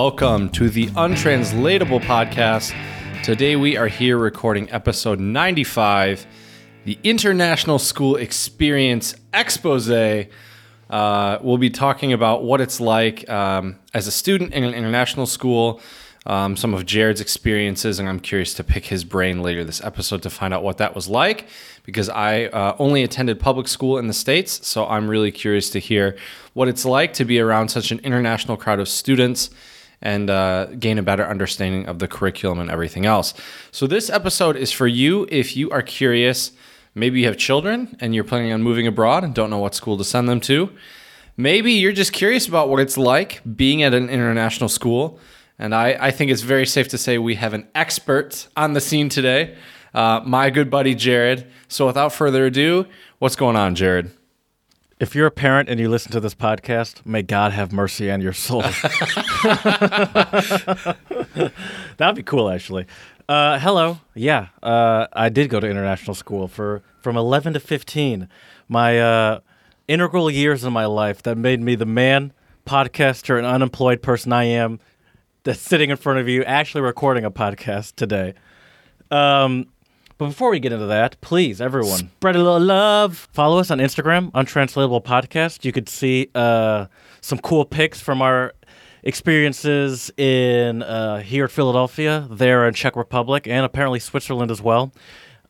Welcome to the Untranslatable Podcast. Today we are here recording episode 95, the International School Experience Expose. Uh, we'll be talking about what it's like um, as a student in an international school, um, some of Jared's experiences, and I'm curious to pick his brain later this episode to find out what that was like because I uh, only attended public school in the States, so I'm really curious to hear what it's like to be around such an international crowd of students and uh, gain a better understanding of the curriculum and everything else. So, this episode is for you if you are curious. Maybe you have children and you're planning on moving abroad and don't know what school to send them to. Maybe you're just curious about what it's like being at an international school. And I, I think it's very safe to say we have an expert on the scene today uh, my good buddy Jared. So without further ado, what's going on, Jared? If you're a parent and you listen to this podcast, may God have mercy on your soul. That'd be cool, actually. Uh, hello. Yeah, uh, I did go to international school for from 11 to 15. My uh, integral years in my life that made me the man, podcaster, and unemployed person I am that's sitting in front of you, actually recording a podcast today. Um, but before we get into that, please, everyone, spread a little love. Follow us on Instagram, Untranslatable Podcast. You could see uh, some cool pics from our experiences in uh, here at Philadelphia, there in Czech Republic, and apparently Switzerland as well.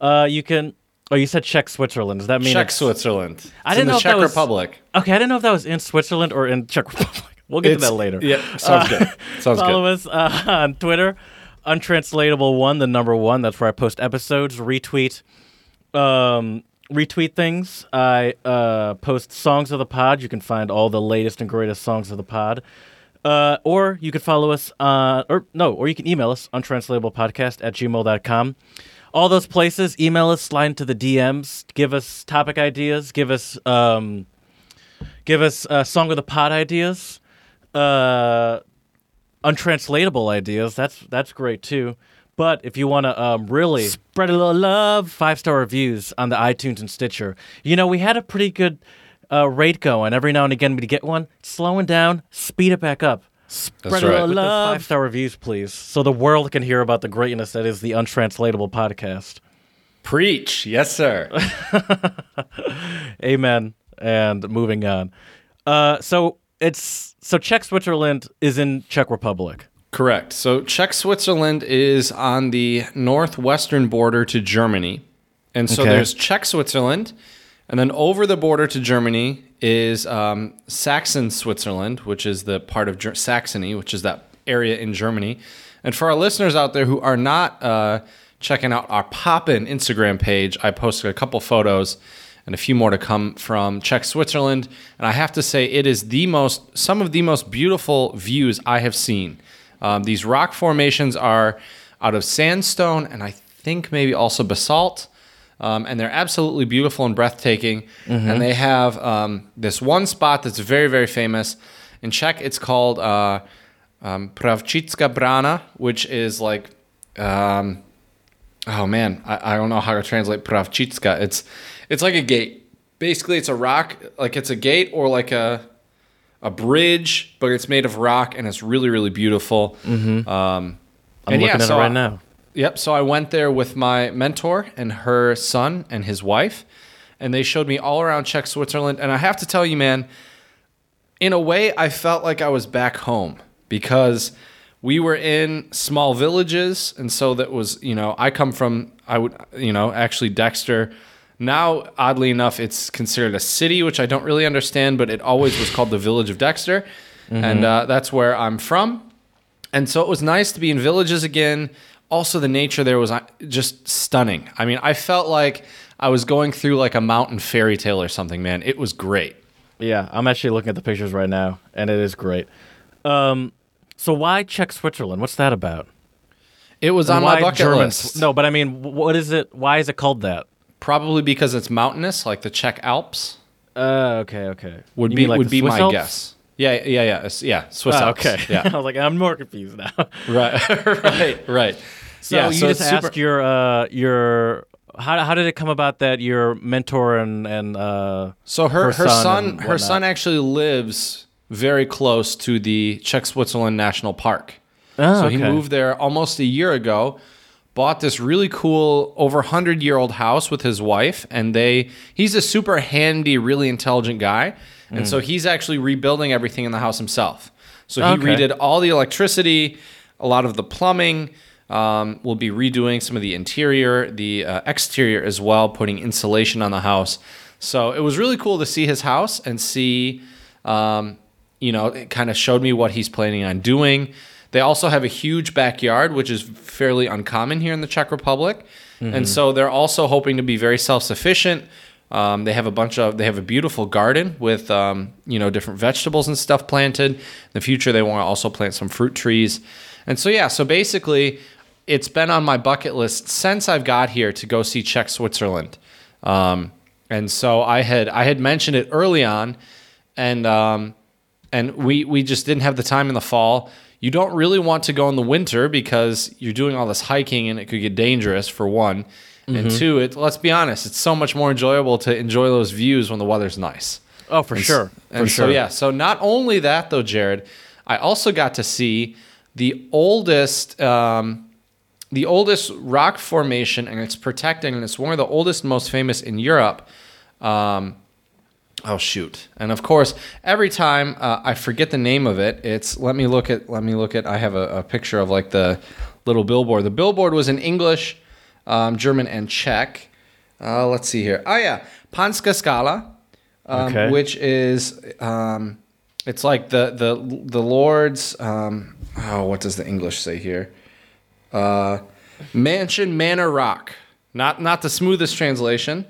Uh, you can. Oh, you said Czech Switzerland. Does that mean Czech it's- Switzerland? It's I didn't in know the if Czech that was- Republic. Okay, I didn't know if that was in Switzerland or in Czech Republic. We'll get to that later. Yeah, sounds Uh, good. Sounds Follow good. us uh, on Twitter, untranslatable one, the number one. That's where I post episodes, retweet, um, retweet things. I uh, post songs of the pod. You can find all the latest and greatest songs of the pod. Uh, or you can follow us or no, or you can email us, untranslatablepodcast at gmail.com. All those places, email us, slide into the DMs, give us topic ideas, give us, um, give us uh, song of the pod ideas uh, untranslatable ideas. That's that's great too. But if you want to um, really spread a little love, five star reviews on the iTunes and Stitcher. You know, we had a pretty good uh, rate going. Every now and again, we'd get one slowing down, speed it back up. Spread That's a right. little With love. Five star reviews, please, so the world can hear about the greatness that is the untranslatable podcast. Preach, yes, sir. Amen. And moving on. Uh, so it's so Czech Switzerland is in Czech Republic. Correct. So Czech Switzerland is on the northwestern border to Germany. And so Okay. there's Czech Switzerland. And then over the border to Germany is um, Saxon Switzerland, which is the part of Ger- Saxony, which is that area in Germany. And for our listeners out there who are not uh, checking out our Poppin Instagram page, I posted a couple photos and a few more to come from Czech Switzerland. And I have to say, it is the most, some of the most beautiful views I have seen. Um, these rock formations are out of sandstone and I think maybe also basalt. Um, and they're absolutely beautiful and breathtaking. And they have um, this one spot that's very, very famous. In Czech, it's called uh, um, Pravčická Brana, which is like, um, oh man, I, I don't know how to translate Pravčická. It's it's like a gate. Basically, it's a rock, like it's a gate or like a a bridge, but it's made of rock and it's really, really beautiful. Mm-hmm. Um, I'm and yeah, looking at so it I- right now. Yep. So I went there with my mentor and her son and his wife, and they showed me all around Czech Switzerland. And I have to tell you, man, in a way, I felt like I was back home because we were in small villages, and so that was, you know, I come from, I would, you know, actually Dexter. Now, oddly enough, it's considered a city, which I don't really understand, but it always was called the village of Dexter, and uh, that's where I'm from. And so it was nice to be in villages again. Also, the nature there was uh, just stunning. I mean, I felt like I was going through like a mountain fairy tale or something, man. It was great. Yeah, I'm actually looking at the pictures right now, and it is great. Um, so why Czech Switzerland? What's that about? It was on my bucket German list. No, but I mean, what is it? Why is it called that? Probably because it's mountainous, like the Czech Alps Uh, okay, okay. would You be like would be Swiss my Alps? guess. Yeah, yeah, yeah, yeah. Swiss Oh, Alps. okay. Yeah. I was like, I'm more confused now. right. right. Right. So yeah. you so just super- asked your uh, your how how did it come about that your mentor and and uh, So her her her, son son, her son actually lives very close to the Czech Switzerland National Park. Oh, so he moved there almost a year ago. Bought this really cool over 100 year old house with his wife and they he's a super handy really intelligent guy and so he's actually rebuilding everything in the house himself. So he Okay. redid all the electricity, a lot of the plumbing. Um, we'll be redoing some of the interior, the uh, exterior as well, putting insulation on the house. So it was really cool to see his house and see, um, you know, it kind of showed me what he's planning on doing. They also have a huge backyard, which is fairly uncommon here in the Czech Republic. And so they're also hoping to be very self sufficient. Um, they have a bunch of they have a beautiful garden with um, you know different vegetables and stuff planted. In the future, they want to also plant some fruit trees, and so yeah. So basically, it's been on my bucket list since I've got here to go see Czech Switzerland, um, and so I had I had mentioned it early on, and um, and we we just didn't have the time in the fall. You don't really want to go in the winter because you're doing all this hiking and it could get dangerous for one, and two. It let's be honest, it's so much more enjoyable to enjoy those views when the weather's nice. Oh, for sure. And for so sure. yeah, so not only that though, Jared, I also got to see the oldest um, the oldest rock formation, and it's protecting, and it's one of the oldest, and most famous in Europe. Um, oh shoot! And of course, every time uh, I forget the name of it, it's let me look at let me look at. I have a, a picture of like the little billboard. The billboard was in English, um, German, and Czech. Uh, let's see here. Oh yeah, Panska Skala, um, Okay. which is um, it's like the the the Lord's. Um, oh, what does the English say here? Uh, mansion Manor Rock. Not not the smoothest translation,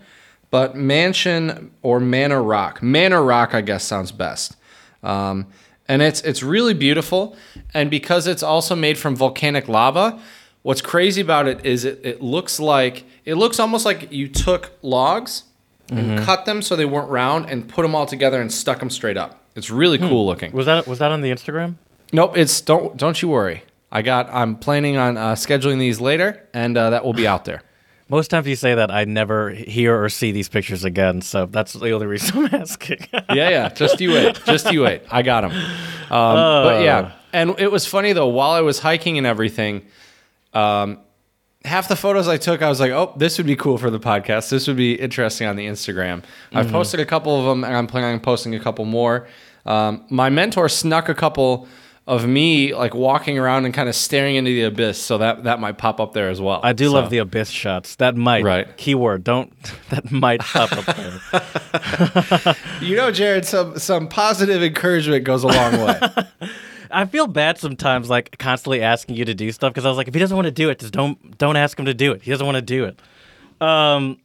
but mansion or Manor Rock. Manor Rock, I guess, sounds best. Um, and it's it's really beautiful, and because it's also made from volcanic lava, what's crazy about it is it, it looks like it looks almost like you took logs and cut them so they weren't round and put them all together and stuck them straight up. It's really cool looking. Was that was that on the Instagram? Nope, it's don't don't you worry. I got. I'm planning on uh, scheduling these later, and uh, that will be out there. Most times you say that, I never hear or see these pictures again. So that's the only reason I'm asking. Yeah, yeah. Just you wait. Just you wait. I got them. Um, But yeah, and it was funny though. While I was hiking and everything, um, half the photos I took, I was like, "Oh, this would be cool for the podcast. This would be interesting on the Instagram." I've posted a couple of them, and I'm planning on posting a couple more. Um, my mentor snuck a couple of me like walking around and kind of staring into the abyss, so that that might pop up there as well. I do So- love the abyss shots. That might Right. keyword don't that might pop up there. You know, Jared, some some positive encouragement goes a long way. I feel bad sometimes, like constantly asking you to do stuff because I was like, if he doesn't want to do it, just don't don't ask him to do it. He doesn't want to do it. Um,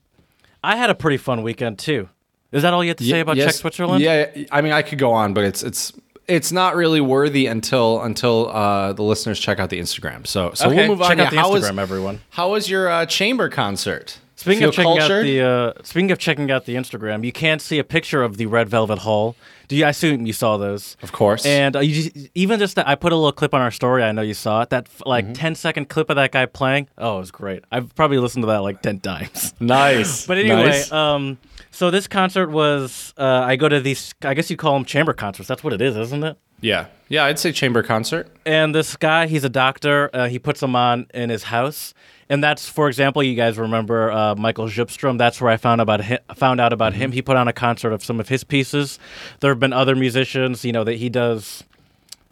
I had a pretty fun weekend too. Is that all you have to say about Yes. Czech Switzerland? Yeah, I mean, I could go on, but it's it's it's not really worthy until until uh, the listeners check out the Instagram. So so Okay, we'll move on. check out Yeah, the how was- Instagram, everyone. How was your uh, chamber concert? Speaking Feel of checking cultured? out the uh, speaking of checking out the Instagram, you can't see a picture of the Red Velvet Hall. Do you? I assume you saw those. of course, And uh, you just, even just that, I put a little clip on our story. I know you saw it. That like Mm-hmm. 10 second clip of that guy playing. Oh, it was great. I've probably listened to that like 10 times. nice. But anyway, Nice. um, so this concert was. Uh, I go to these. I guess you call them chamber concerts. That's what it is, isn't it? yeah, yeah, I'd say chamber concert. And this guy, he's a doctor. Uh, he puts them on in his house, and that's, for example, you guys remember uh, Michael Zupstrom. That's where I found about hi- found out about him. He put on a concert of some of his pieces. There have been other musicians, you know, that he does.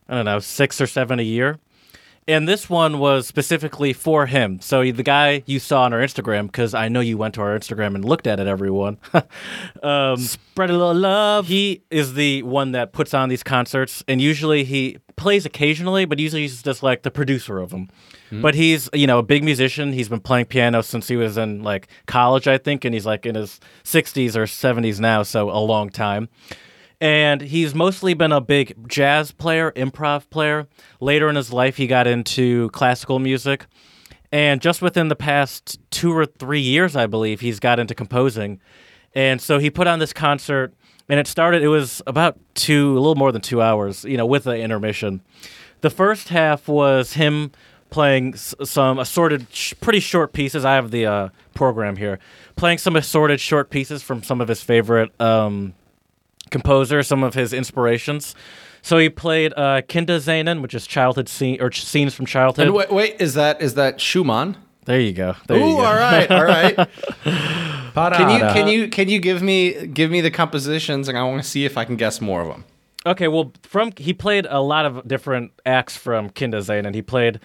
I don't know, six or seven a year. And this one was specifically for him. So the guy you saw on our Instagram, because I know you went to our Instagram and looked at it, everyone. um, Spread a little love. He is the one that puts on these concerts, and usually he plays occasionally, but usually he's just like the producer of them. But he's, you know, a big musician. He's been playing piano since he was in like college, I think, and he's like in his 60s or 70s now, so a long time and he's mostly been a big jazz player, improv player. Later in his life, he got into classical music. And just within the past two or three years, I believe, he's got into composing. And so he put on this concert, and it started, it was about two, a little more than two hours, you know, with the intermission. The first half was him playing some assorted, sh- pretty short pieces. I have the uh, program here. Playing some assorted short pieces from some of his favorite um, composer, some of his inspirations. So he played uh, Kinderszenen, which is childhood scene or ch- scenes from childhood. And wait, wait, is that is that Schumann? there you go. There Ooh, you go. all right, all right. Can you can you can you give me give me the compositions and I want to see if I can guess more of them. Okay, well, from he played a lot of different acts from Kinderszenen. He played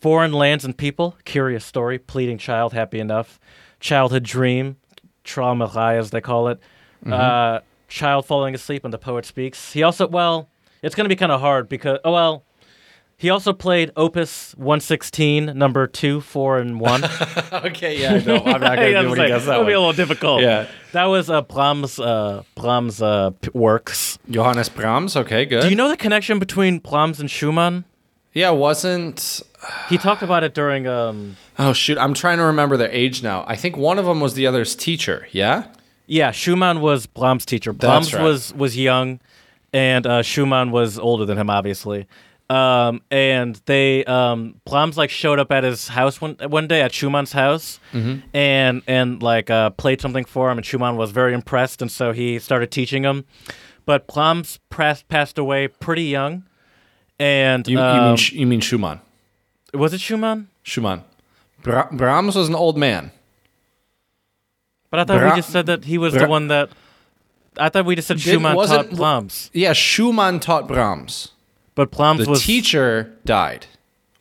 Foreign Lands and People, Curious Story, Pleading Child, Happy Enough, Childhood Dream, Traumerei as they call it, uh, Child Falling Asleep and the Poet Speaks. He also, well, it's going to be kind of hard because, oh, well, he also played Opus 116, number 2, 4, and 1. okay, yeah, no, I'm not gonna be able to like- guess that It'll be a little difficult. Yeah. That was uh, Brahms, uh, Brahms uh, works. Johannes Brahms. Okay, good. Do you know the connection between Brahms and Schumann? Yeah, wasn't. He talked about it during. Um, Oh shoot, I'm trying to remember their age now. I think one of them was the other's teacher. Yeah. Yeah, Schumann was Brahms' teacher. Brahms right. was was young, and uh, Schumann was older than him, obviously. Um, and they um, Brahms like showed up at his house one one day at Schumann's house, and and like uh, played something for him, and Schumann was very impressed, and so he started teaching him. But Brahms passed passed away pretty young, and You, you um, mean Sch- you mean Schumann? was it Schumann? Schumann. Bra- Brahms was an old man. But I thought Bra- we just said that he was the one that. I thought we just said Schumann wasn't- taught Brahms, Yeah, Schumann taught Brahms. but Brahms The was teacher died,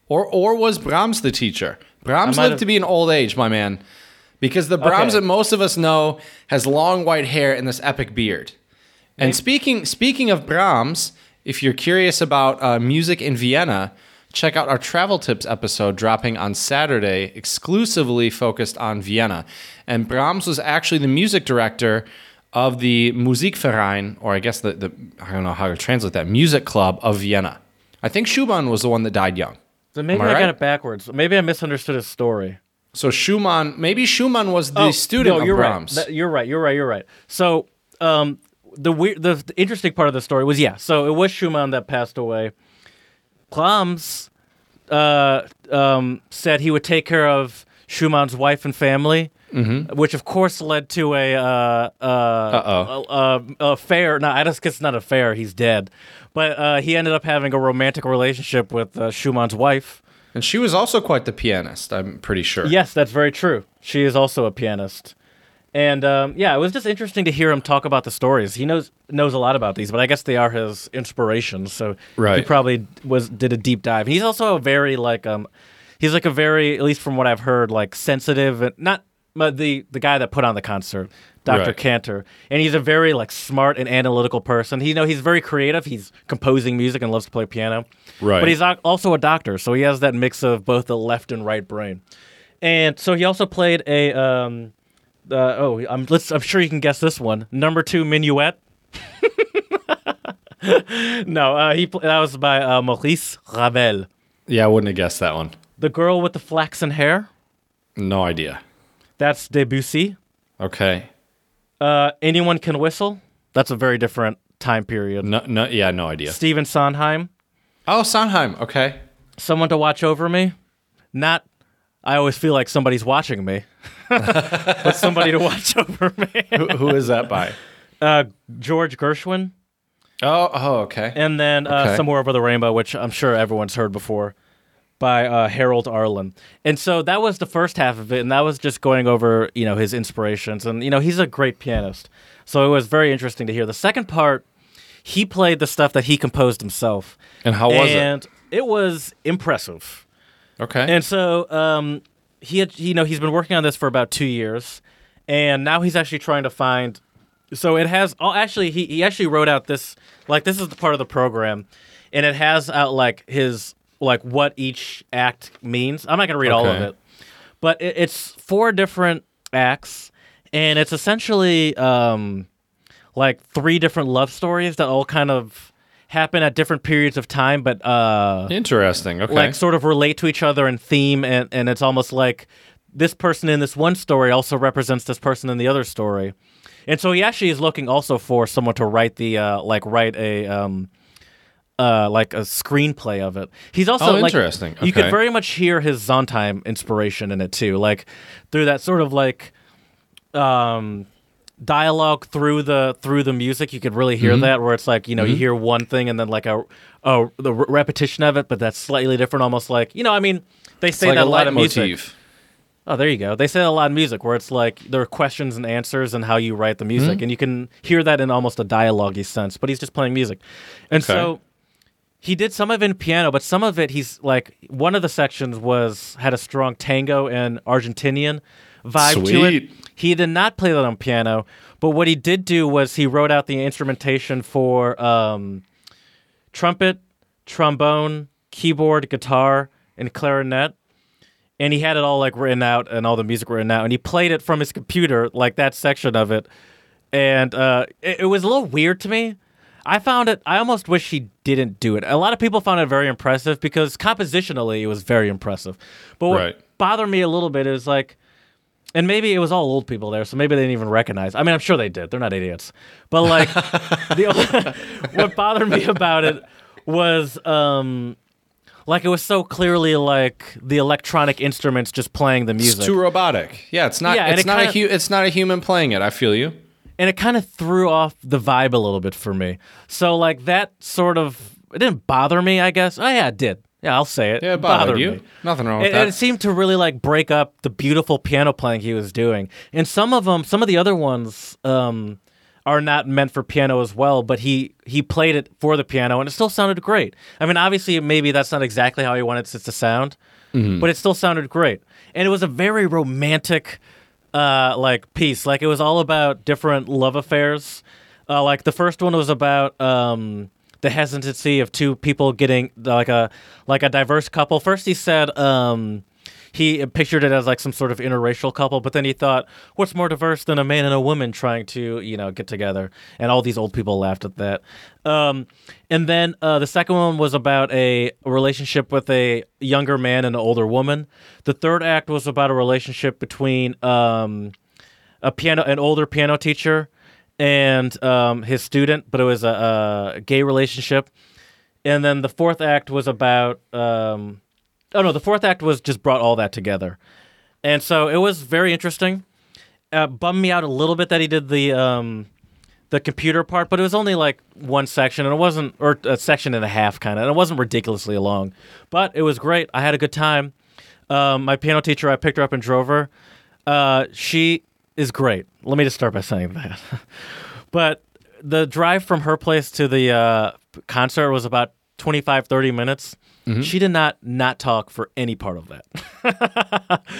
or or was Brahms the teacher? Brahms lived have- to be an old age, my man, because the Brahms Okay. that most of us know has long white hair and this epic beard. And speaking speaking of Brahms, if you're curious about uh, music in Vienna, check out our travel tips episode dropping on Saturday, exclusively focused on Vienna. And Brahms was actually the music director of the Musikverein, or I guess the, the I don't know how to translate that music club of Vienna. I think Schumann was the one that died young. So maybe I, I got it backwards. Maybe I misunderstood his story. So Schumann, maybe Schumann was the student Oh, no, of you're Brahms. Right. That- you're right. You're right. You're right. So, um, the weird, the, the interesting part of the story was yeah. So it was Schumann that passed away. Brahms uh, um, said he would take care of Schumann's wife and family, Mm-hmm. which of course led to a uh, uh, Uh-oh. a, a affair. No, I just guess it's not affair. He's dead, but uh, he ended up having a romantic relationship with uh, Schumann's wife. and she was also quite the pianist, I'm pretty sure. Yes, that's very true. She is also a pianist. And um, yeah, it was just interesting to hear him talk about the stories. He knows knows a lot about these, but I guess they are his inspirations. So he probably was did a deep dive. He's also a very like um, he's like a very at least from what I've heard like sensitive and not but the the guy that put on the concert, Dr. Right. Cantor, and he's a very like smart and analytical person. He you know he's very creative. He's composing music and loves to play piano. Right. But he's also a doctor, so he has that mix of both the left and right brain. And so he also played a um uh, oh I'm let's I'm sure you can guess this one. Number 2 Minuet. no, uh, he. That was by uh, Maurice Ravel. Yeah, I wouldn't have guessed that one. The girl with the flaxen hair. No idea. That's Debussy. Okay. Uh, anyone can whistle. That's a very different time period. No, no, yeah, no idea. Stephen Sondheim. Oh, Sondheim. Okay. Someone to watch over me. Not. I always feel like somebody's watching me, but somebody to watch over me. who, who is that by? Uh, George Gershwin, Oh, oh, okay. and then uh, Okay. Somewhere Over the Rainbow, which I'm sure everyone's heard before, by uh, Harold Arlen. And so that was the first half of it, and that was just going over you know his inspirations, and you know he's a great pianist, so it was very interesting to hear. The second part, he played the stuff that he composed himself, And how was it? and it was impressive. Okay. And so um, he had, you know, he's been working on this for about two years, and now he's actually trying to find. So it has. Oh, actually, he he actually wrote out this like this is the part of the program, and it has out like his like what each act means. I'm not gonna read all of Okay. it, but it, it's four different acts, and it's essentially um, like three different love stories that all kind of happen at different periods of time, but uh, Interesting. Okay. like sort of relate to each other in theme and, and it's almost like this person in this one story also represents this person in the other story and so he actually is looking also for someone to write the uh, like write a um uh like a screenplay of it he's also Oh, like interesting. you could very much hear his Sondheim inspiration in it too like through that sort of like um dialogue through the through the music. You could really hear Mm-hmm. that, where it's like you know you hear one thing and then like a a the repetition of it, but that's slightly different, almost like you know. I mean, they say like that a lot of music. Oh, there you go. They say that a lot of music where it's like there are questions and answers and how you write the music, Mm-hmm. and you can hear that in almost a dialogue sense. But he's just playing music, and Okay. so he did some of it in piano, but some of it he's like one of the sections was had a strong tango and Argentinian vibe to it. He did not play that on piano, but what he did do was he wrote out the instrumentation for um, trumpet, trombone, keyboard, guitar, and clarinet. And he had it all like written out and all the music written out, and he played it from his computer, like that section of it. And uh, it, it was a little weird to me. I found it. I almost wish he didn't do it. A lot of people found it very impressive because compositionally it was very impressive. But what Right. bothered me a little bit is like, and maybe it was all old people there, so maybe they didn't even recognize. I mean, I'm sure they did. They're not idiots. But like, the, what bothered me about it was um, like it was so clearly like the electronic instruments just playing the music. It's too robotic. Yeah, it's not. Yeah, it's it not kinda- a hu- It's not a human playing it. I feel you. and it kind of threw off the vibe a little bit for me. So like that sort of it didn't bother me, I guess. Oh yeah, it did. Yeah, I'll say it. Yeah, it bothered, me. you. Nothing wrong with And, that. and it seemed to really like break up the beautiful piano playing he was doing. And some of them, some of the other ones, um, are not meant for piano as well. But he he played it for the piano, and it still sounded great. I mean, obviously, maybe that's not exactly how he wanted it to sound, Mm-hmm. but it still sounded great. And it was a very romantic, uh, like piece. Like it was all about different love affairs. Uh, like the first one was about um, the hesitancy of two people getting like a like a diverse couple. First, he said um, he pictured it as like some sort of interracial couple, but then he thought, what's more diverse than a man and a woman trying to you know get together? And all these old people laughed at that. Um, and then uh, the second one was about a relationship with a younger man and an older woman. The third act was about a relationship between um, a piano an older piano teacher and um, his student, but it was a, a gay relationship. And then the fourth act was about um, oh no, the fourth act was just brought all that together, and so it was very interesting. Uh, bummed me out a little bit that he did the um, the computer part, but it was only like one section, and it wasn't or a section and a half kind of, and it wasn't ridiculously long, but it was great. I had a good time. Um, my piano teacher, I picked her up and drove her. Uh, she is great. Let me just start by saying that. but the drive from her place to the uh, concert was about 25, 30 minutes. She did not not talk for any part of that.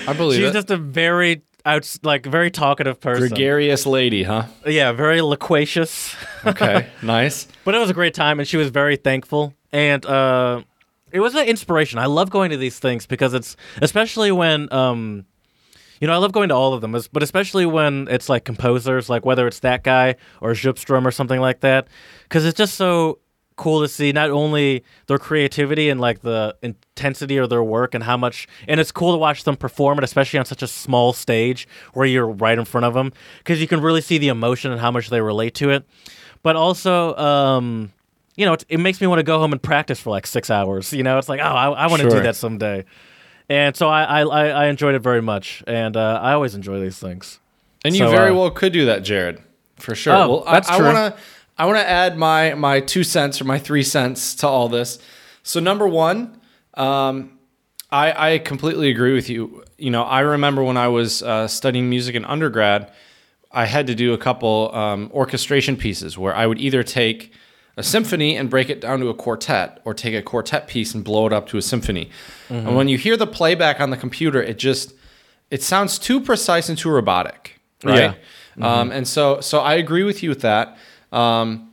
I believe She's it. just a very out, like very talkative person. Gregarious lady, huh? Yeah, very loquacious. Okay, nice. But it was a great time, and she was very thankful. And uh, it was an inspiration. I love going to these things because it's especially when um, you know I love going to all of them, but especially when it's like composers, like whether it's that guy or Zupstrom or something like that, because it's just so cool to see not only their creativity and like the intensity of their work and how much and it's cool to watch them perform it especially on such a small stage where you're right in front of them because you can really see the emotion and how much they relate to it. But also um you know it, it makes me want to go home and practice for like six hours you know? It's like oh i, I want to Sure. do that someday and so I, I I enjoyed it very much and uh, i always enjoy these things And you So, very uh, well could do that, Jared, for sure. Oh, well, that's I, true. I want to I want to add my my two cents or my three cents to all this. So number one, um, I I completely agree with you. You know, I remember when I was uh, studying music in undergrad, I had to do a couple um, orchestration pieces where I would either take a symphony and break it down to a quartet, or take a quartet piece and blow it up to a symphony. And when you hear the playback on the computer, it just it sounds too precise and too robotic, right? Um, and so so I agree with you with that. Um,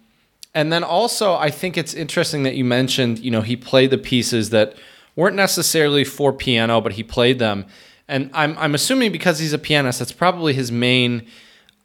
and then also, I think it's interesting that you mentioned, you know, he played the pieces that weren't necessarily for piano, but he played them. And I'm, I'm assuming because he's a pianist, that's probably his main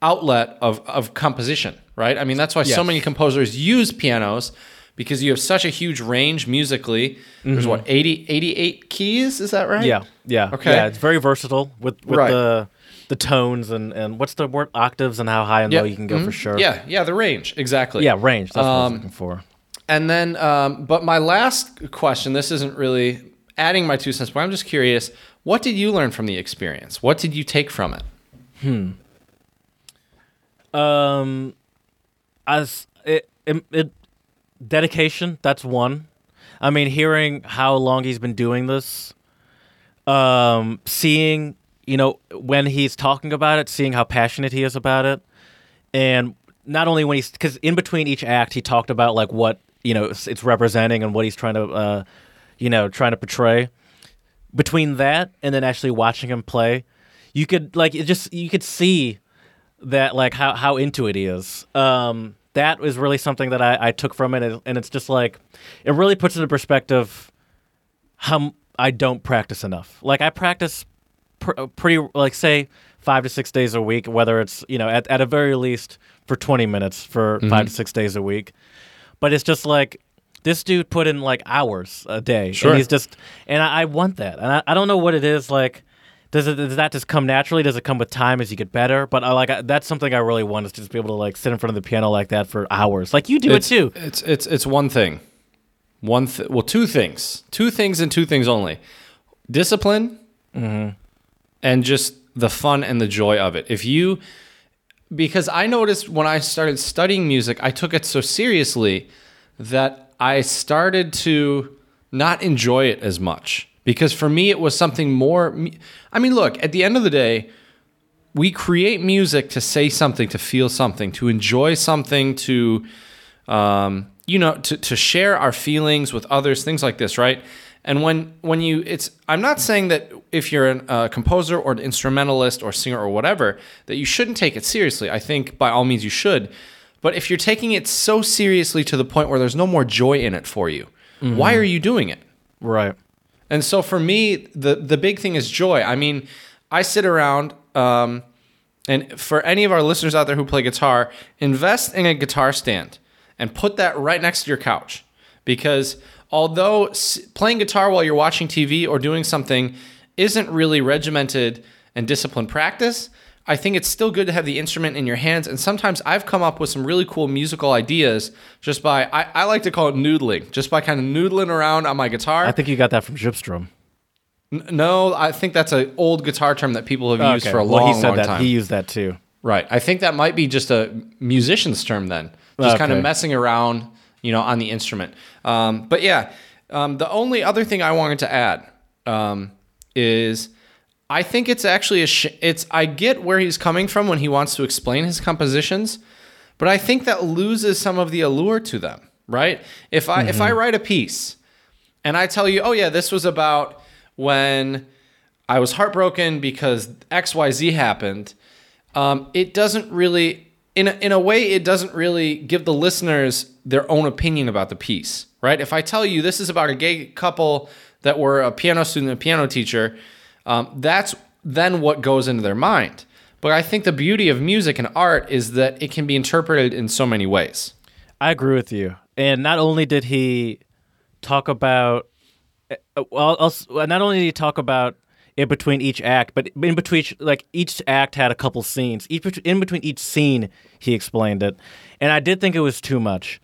outlet of, of composition, right? I mean, that's why so many composers use pianos because you have such a huge range musically. There's what, 80, 88 keys? Is that right? yeah yeah Okay. yeah it's very versatile with with Right. the the tones and and what's the word octaves and how high and Yeah. low you can go for Mhm. sure Yeah, yeah, the range. Exactly. yeah range that's what i was Um, looking for And then, um, but my last question this isn't really adding my two cents, but I'm just curious what did you learn from the experience? What did you take from it? Hmm. Um, as it, it, it dedication. That's one. I mean, hearing how long he's been doing this, um, seeing you know when he's talking about it, seeing how passionate he is about it, and not only when he's because in between each act he talked about like what you know it's, it's representing and what he's trying to uh, you know trying to portray. Between that and then actually watching him play, you could like it just you could see that like how how into it he is. Um, that was really something that I, I took from it, and it's just like it really puts into perspective how I don't practice enough. Like I practice pr- uh, pretty like say five to six days a week, whether it's you know at at a very least for twenty minutes for mm-hmm. five to six days a week. But it's just like this dude put in like hours a day, Sure. and he's just and I, I want that, and I, I don't know what it is like. Does it does that just come naturally? Does it come with time as you get better? But I like I, that's something I really want is to just be able to like sit in front of the piano like that for hours, like you do it's, it too. It's it's it's one thing. One th- well, two things. Two things and two things only. Discipline Mm-hmm. and just the fun and the joy of it. If you because I noticed when I started studying music, I took it so seriously that I started to not enjoy it as much. Because for me, it was something more. I mean, look, at the end of the day, we create music to say something, to feel something, to enjoy something, to um, you know, to, to share our feelings with others, things like this, right? And when when you, it's I'm not saying that if you're a uh, composer or an instrumentalist or singer or whatever that you shouldn't take it seriously. I think by all means you should. But if you're taking it so seriously to the point where there's no more joy in it for you, why are you doing it? Right. And so for me, the the big thing is joy. I mean, I sit around, um, and for any of our listeners out there who play guitar, invest in a guitar stand and put that right next to your couch, because although playing guitar while you're watching TV or doing something isn't really regimented and disciplined practice. I think it's still good to have the instrument in your hands. And sometimes I've come up with some really cool musical ideas just by, I, I like to call it noodling, just by kind of noodling around on my guitar. I think you got that from Gypstrom. N- No, I think that's an old guitar term that people have used for a well, long, he said long that. time. He used that too. right. I think that might be just a musician's term then, just kind of messing around, you know, on the instrument. Um, but yeah, um, the only other thing I wanted to add um, is I think it's actually a sh- it's I get where he's coming from when he wants to explain his compositions, but I think that loses some of the allure to them, right? If I if I write a piece and I tell you, "Oh yeah, this was about when I was heartbroken because XYZ happened." Um, it doesn't really in a, in a way it doesn't really give the listeners their own opinion about the piece, right? If I tell you this is about a gay couple that were a piano student and a piano teacher, um, that's then what goes into their mind. But I think the beauty of music and art is that it can be interpreted in so many ways. I agree with you. And not only did he talk about, uh, well, also, not only did he talk about in between each act, but in between, each, like each act had a couple scenes. Each in between each scene, he explained it, and I did think it was too much.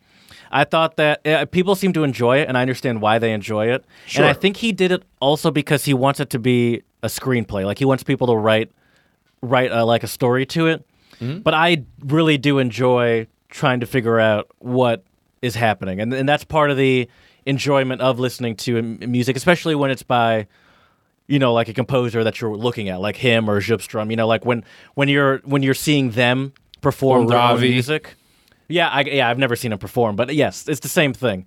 I thought that uh, people seem to enjoy it, and I understand why they enjoy it. Sure. And I think he did it also because he wants it to be a screenplay. Like he wants people to write write uh, like a story to it. But I really do enjoy trying to figure out what is happening, and and that's part of the enjoyment of listening to music, especially when it's by you know like a composer that you're looking at, like him or Gypstrom. You know, like when when you're when you're seeing them perform their own music. Yeah, I, yeah, I've never seen him perform, but yes, it's the same thing.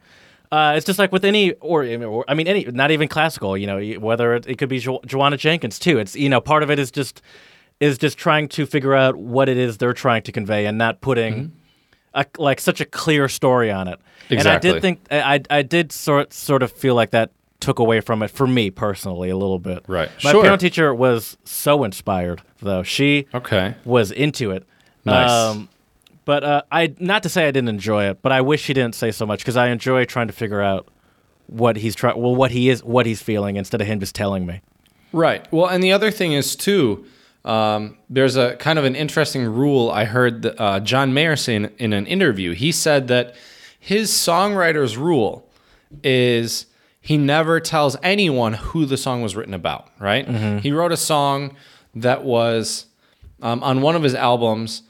Uh, it's just like with any, or, or I mean, any, not even classical. You know, whether it, it could be jo- Joanna Jenkins too. It's you know, part of it is just is just trying to figure out what it is they're trying to convey and not putting a, like such a clear story on it. And I did think I I did sort sort of feel like that took away from it for me personally a little bit. Right. My Sure. piano teacher was so inspired though. She Okay. was into it. Nice. But uh, I not to say I didn't enjoy it, but I wish he didn't say so much because I enjoy trying to figure out what he's trying. Well, what he is, what he's feeling, instead of him just telling me. Right. Well, and the other thing is too. Um, there's a kind of an interesting rule I heard that, uh, John Mayer say in, in an interview. He said that his songwriter's rule is he never tells anyone who the song was written about. Right. He wrote a song that was um, on one of his albums,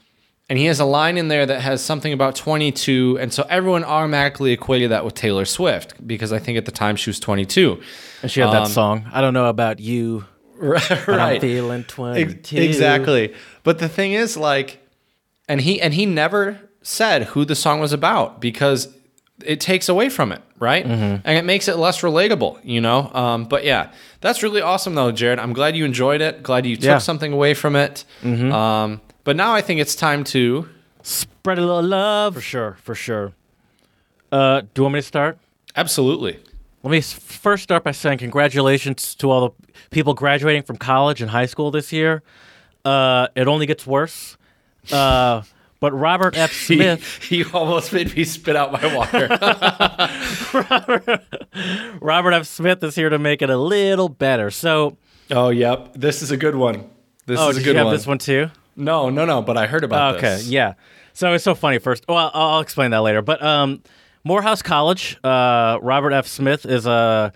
and he has a line in there that has something about 22, and so everyone automatically equated that with Taylor Swift because I think at the time she was 22. And she had that song. I don't know about you. right. But I'm feeling Ex- 22. Exactly. But the thing is, like, and he and he never said who the song was about because it takes away from it, right? Mm-hmm. And it makes it less relatable, you know. Um, but yeah, that's really awesome, though, Jared. I'm glad you enjoyed it. Glad you took Yeah. something away from it. Um, but now I think it's time to. Spread a little love. For sure, for sure. Uh, do you want me to start? Absolutely. Let me first start by saying congratulations to all the people graduating from college and high school this year. Uh, it only gets worse. Uh, but Robert F. Smith, He, he almost made me spit out my water. Robert F. Smith is here to make it a little better. So, oh, yep. This is a good one. This oh, is a did good you have one. this one too? No, no, no. But I heard about Okay, this. yeah. So it's so funny. First, well, I'll, I'll explain that later. But um, Morehouse College, uh, Robert F. Smith is a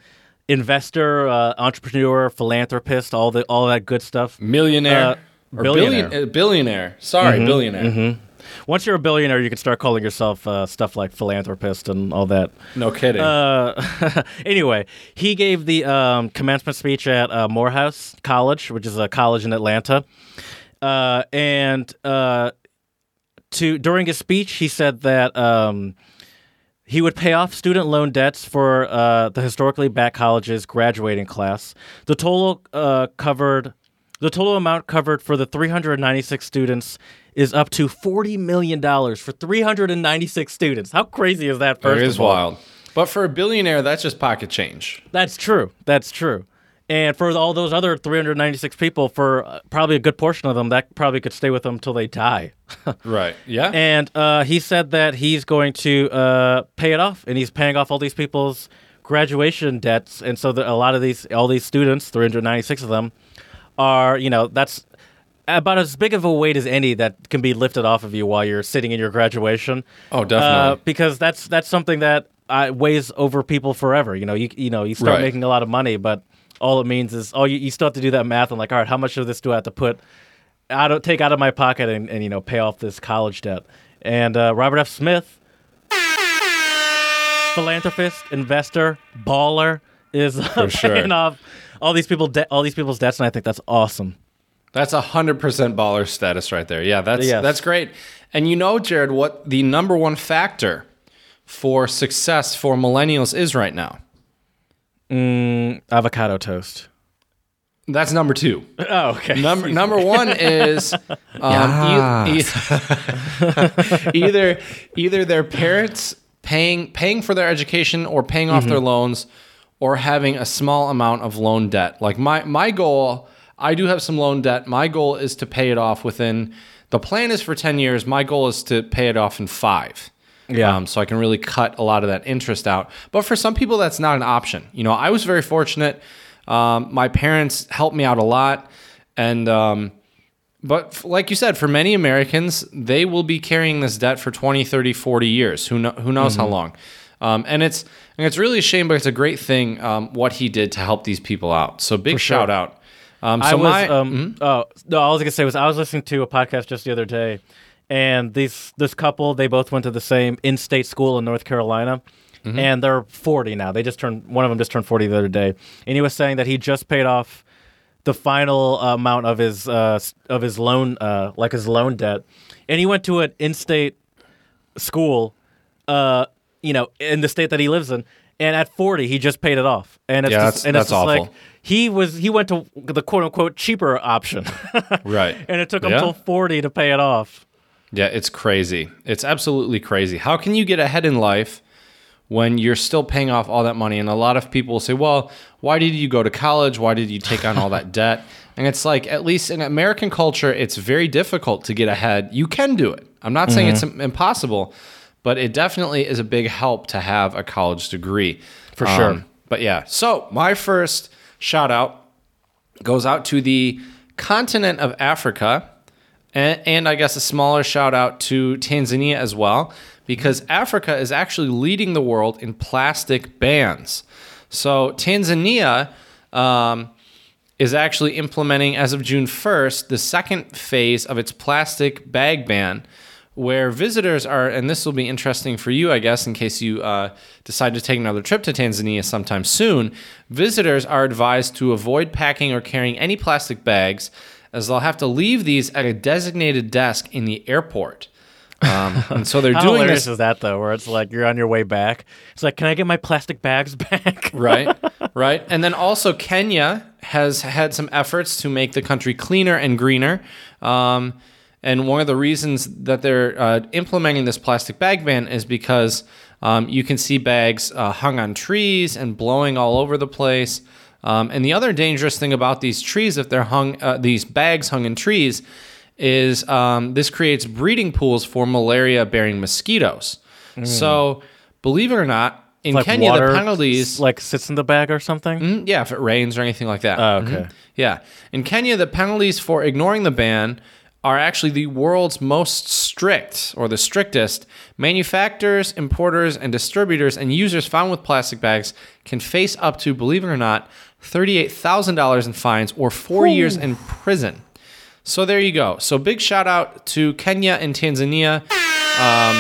investor, uh, entrepreneur, philanthropist, all the all that good stuff. Millionaire. Uh, or billionaire. billion- uh, billionaire. Sorry, billionaire. Once you're a billionaire, you can start calling yourself uh, stuff like philanthropist and all that. No kidding. Uh, anyway, he gave the um, commencement speech at uh, Morehouse College, which is a college in Atlanta, uh, and uh, to during his speech, he said that um, he would pay off student loan debts for uh, the historically black college's graduating class. The total uh, covered, the total amount covered for the 396 students is up to 40 million dollars for 396 students. How crazy is that? First It is wild. But for a billionaire, that's just pocket change. That's true. That's true. And for all those other 396 people, for uh, probably a good portion of them, that probably could stay with them till they die. Right. Yeah. and uh, he said that he's going to uh, pay it off, and he's paying off all these people's graduation debts. And so that a lot of these, all these students, 396 of them, are you know that's about as big of a weight as any that can be lifted off of you while you're sitting in your graduation. Oh, definitely. Uh, because that's that's something that uh, weighs over people forever. You know, you you know, you start Right. making a lot of money, but all it means is oh, you, you still have to do that math and like, all right, how much of this do I have to put out of take out of my pocket and, and you know pay off this college debt? And uh, Robert F. Smith, philanthropist, investor, baller, is uh, sure. paying off all these people de- all these people's debts, and I think that's awesome. That's a hundred percent baller status right there. Yeah, that's Yes. that's great. And you know, Jared, what the number one factor for success for millennials is right now? Avocado toast. That's number two. Oh, okay. Number number one is um, e- e- either either their parents paying paying for their education or paying off their loans, or having a small amount of loan debt. Like my my goal, I do have some loan debt. My goal is to pay it off within. The plan is for ten years. My goal is to pay it off in five. Yeah. Um, so I can really cut a lot of that interest out. But for some people, that's not an option. You know, I was very fortunate. Um, my parents helped me out a lot, and um, but f- like you said, for many Americans, they will be carrying this debt for 20, 30, 40 years. Who, who knows Mm-hmm. how long? Um, and it's and it's really a shame, but it's a great thing um, what he did to help these people out. So big sure. shout out. Um, so I was my, um oh no, all I was gonna say was I was listening to a podcast just the other day, and these this couple they both went to the same in-state school in North Carolina, Mm-hmm. and they're forty now. They just turned one of them just turned forty the other day, and he was saying that he just paid off the final amount of his uh of his loan uh like his loan debt, and he went to an in-state school, uh you know in the state that he lives in. And at 40, he just paid it off, and it's Yeah, just, that's- and it's that's just like he was he went to the quote unquote cheaper option, right. and it took him Yeah. till forty to pay it off. Yeah, it's crazy. It's absolutely crazy. How can you get ahead in life when you're still paying off all that money? And a lot of people will say, well, why did you go to college? Why did you take on all that debt? And it's like, at least in American culture, it's very difficult to get ahead. You can do it. I'm not saying it's mm-hmm. impossible, but it definitely is a big help to have a college degree. For sure. Um, but yeah, so my first shout out goes out to the continent of Africa. And, and I guess a smaller shout out to Tanzania as well, because Africa is actually leading the world in plastic bans. So Tanzania um, is actually implementing, as of June 1st, the second phase of its plastic bag ban, where visitors are, and this will be interesting for you, I guess, in case you uh, decide to take another trip to Tanzania sometime soon. Visitors are advised to avoid packing or carrying any plastic bags, as they'll have to leave these at a designated desk in the airport. Um, and so they're How doing hilarious this is that though? Where it's like you're on your way back. It's like, can I get my plastic bags back? right right and then also kenya has had some efforts to make the country cleaner and greener um, and one of the reasons that they're uh, implementing this plastic bag ban is because um, you can see bags uh, hung on trees and blowing all over the place um, and the other dangerous thing about these trees if they're hung uh, these bags hung in trees is um, this creates breeding pools for malaria bearing mosquitoes so believe it or not in like kenya water the penalties like sits in the bag or something. Mm, Yeah, if it rains or anything like that. Oh, okay. Mhm. Yeah. In Kenya, the penalties for ignoring the ban are actually the world's most strict or the strictest. Manufacturers, importers, and distributors and users found with plastic bags can face up to, believe it or not, $38,000 in fines or four years in prison. So there you go. So big shout out to Kenya and Tanzania um,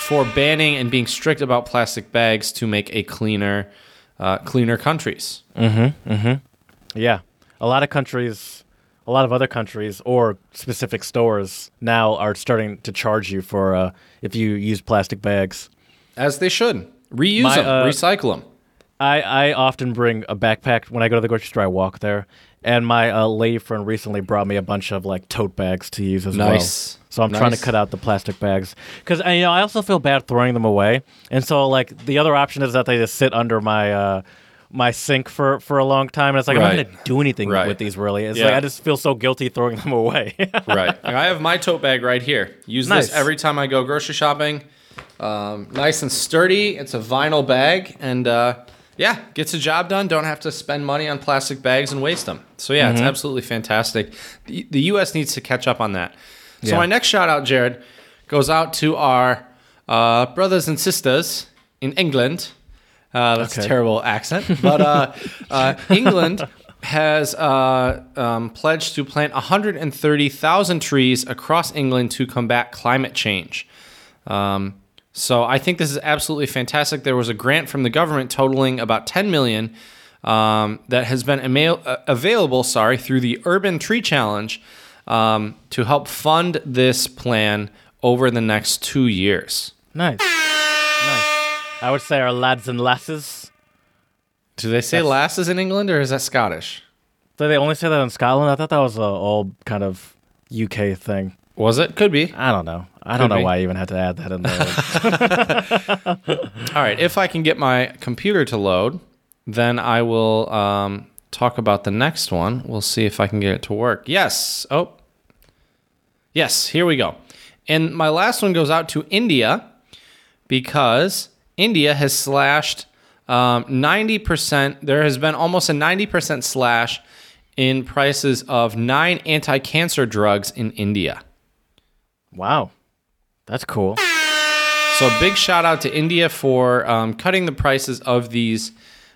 for banning and being strict about plastic bags to make a cleaner, uh, cleaner countries. Mm-hmm. Mm-hmm. Yeah, a lot of countries, a lot of other countries or specific stores now are starting to charge you for uh, if you use plastic bags. As they should. Reuse My, them, uh, recycle them. I, I often bring a backpack when I go to the grocery store. I walk there, and my uh, lady friend recently brought me a bunch of like tote bags to use as Nice. well. So I'm trying to cut out the plastic bags because you know I also feel bad throwing them away, and so like the other option is that they just sit under my. Uh, my sink for, for a long time, and it's like I'm not gonna do anything Right. with these. Really, it's Yeah. like I just feel so guilty throwing them away. right. I have my tote bag right here. Use Nice. this every time I go grocery shopping. Um, nice and sturdy. It's a vinyl bag, and uh, yeah, gets the job done. Don't have to spend money on plastic bags and waste them. So yeah, Mm-hmm. it's absolutely fantastic. The, the U.S. needs to catch up on that. So Yeah. my next shout out, Jared, goes out to our uh, brothers and sisters in England. Uh, that's a terrible accent, but uh, uh, England has uh, um, pledged to plant 130,000 trees across England to combat climate change. Um, so I think this is absolutely fantastic. There was a grant from the government totaling about 10 million um, that has been ama- uh, available, sorry, through the Urban Tree Challenge um, to help fund this plan over the next two years. nice, nice. I would say our lads and lasses. Do they say lasses in England or is that Scottish? Do they only say that in Scotland? I thought that was a old kind of UK thing. Was it? Could be. I don't know. I don't know be. why I even had to add that in there. All right. If I can get my computer to load, then I will um, talk about the next one. We'll see if I can get it to work. Yes. Oh. Yes. Here we go. And my last one goes out to India because India has slashed um, 90%. There has been almost a 90% slash in prices of nine anti cancer drugs in India. Wow, that's cool. So big shout out to India for um, cutting the prices of these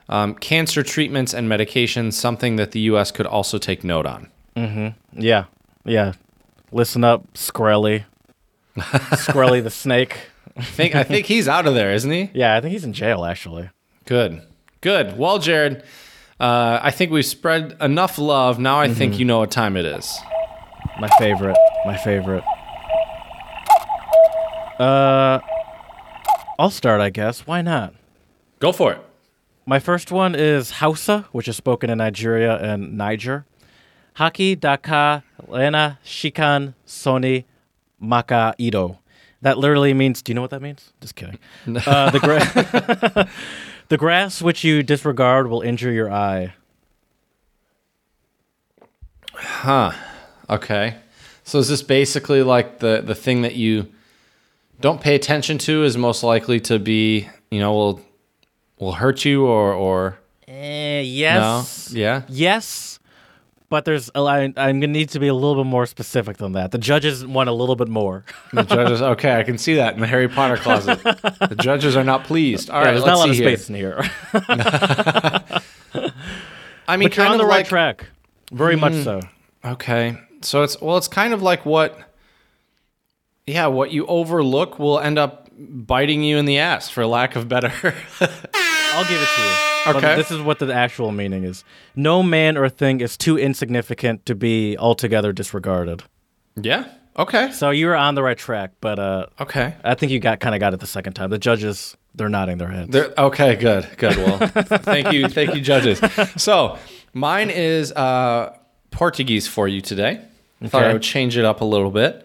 um, cancer treatments and medications, something that the U.S. could also take note on. Mm-hmm. Yeah, yeah. Listen up, Skrelly. Skrelly the snake. I think I think he's out of there, isn't he? Yeah, I think he's in jail actually. Good, good. Well, Jared, uh, I think we've spread enough love. Now I think you know what time it is. My favorite. My favorite. Uh, I'll start, I guess. Why not? Go for it. My first one is Hausa, which is spoken in Nigeria and Niger. Haki daka lena shikan soni maka ido. That literally means. Do you know what that means? Just kidding. Uh, the, gra- the grass which you disregard will injure your eye. Huh. Okay. So is this basically like the the thing that you don't pay attention to is most likely to be, you know, will will hurt you or or eh, no? yes. Yeah. Yes. But there's a, I, I'm gonna need to be a little bit more specific than that. The judges want a little bit more. The judges. Okay, I can see that in the Harry Potter closet. the judges are not pleased. All Yeah, right, there's let's not a lot of see here. space in here. I mean, but you're kind on the of right like track. Very much mm-hmm. so. Okay. So it's well, it's kind of like what yeah, what you overlook will end up biting you in the ass for lack of better. I'll give it to you. But Okay. this is what the actual meaning is. No man or thing is too insignificant to be altogether disregarded. yeah. Okay. So you were on the right track, but uh, Okay. I think you got kind of got it the second time. The judges, they're nodding their heads. There, okay, good, good. Well, thank you, thank you, judges. So mine is uh, Portuguese for you today. I thought I would change it up a little bit.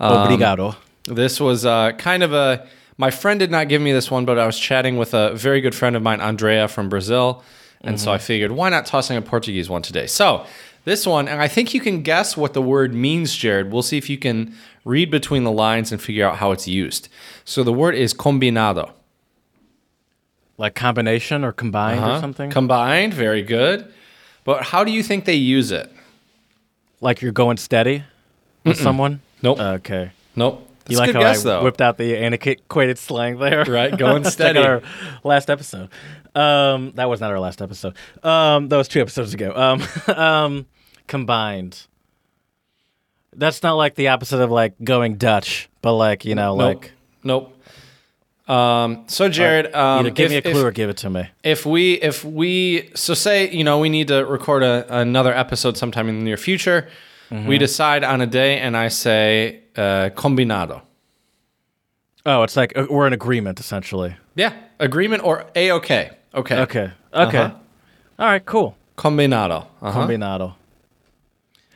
Um, Obrigado. This was uh, kind of a. My friend did not give me this one, but I was chatting with a very good friend of mine, Andrea from Brazil, and so I figured why not tossing a Portuguese one today. So this one, and I think you can guess what the word means, Jared. We'll see if you can read between the lines and figure out how it's used. So the word is combinado. Like combination or combined or Huh? something? Combined, very good. But how do you think they use it? like you're going steady with someone? Nope. Okay. nope. That's You like good how guess, I though. whipped out the antiquated slang there? Right, going Check steady. out our last episode. Um, that was not our last episode. Um, that was two episodes ago. Um, um, combined. That's not like the opposite of like going Dutch, but like you know, Nope. like Nope. Um, so Jared, um, either give if, me a clue if- or give it to me. if we if we so say you know we need to record a, another episode sometime in the near future Mm-hmm. we decide on a day and i say uh, combinado Oh, it's like uh, we're in agreement essentially. yeah agreement or a-ok okay Okay. Okay. Uh-huh. All right. Cool. combinado uh-huh. Combinado.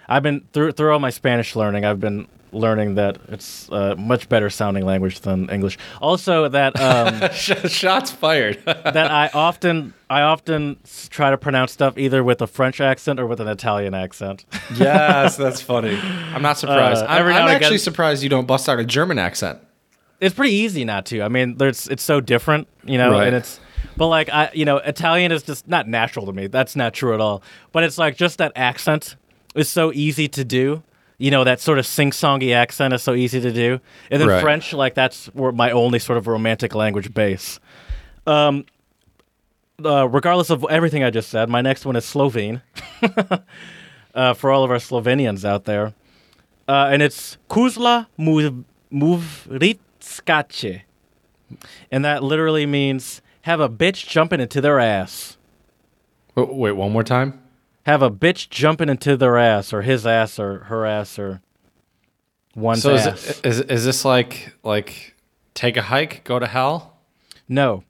I've been through through all my Spanish learning. I've been learning that it's a much better sounding language than English. Also, that um, shots fired that I often I often try to pronounce stuff either with a French accent or with an Italian accent. yes that's funny i'm not surprised Uh, i'm, I'm actually again- surprised you don't bust out a german accent it's pretty easy not to. I mean, there's it's so different, you know, Right. and it's but like I you know, Italian is just not natural to me. That's not true at all. But it's like just that accent is so easy to do. You know, that sort of sing-songy accent is so easy to do. And then Right. French, like that's where my only sort of romantic language base. Um uh, regardless of everything I just said, my next one is Slovene. uh, for all of our Slovenians out there. Uh, and it's Kuzla Muv- Muvritskache. And that literally means have a bitch jumping into their ass. W- wait one more time Have a bitch jumping into their ass, or his ass, or her ass, or one's so is, ass. it, is, is this like like take a hike go to hell No.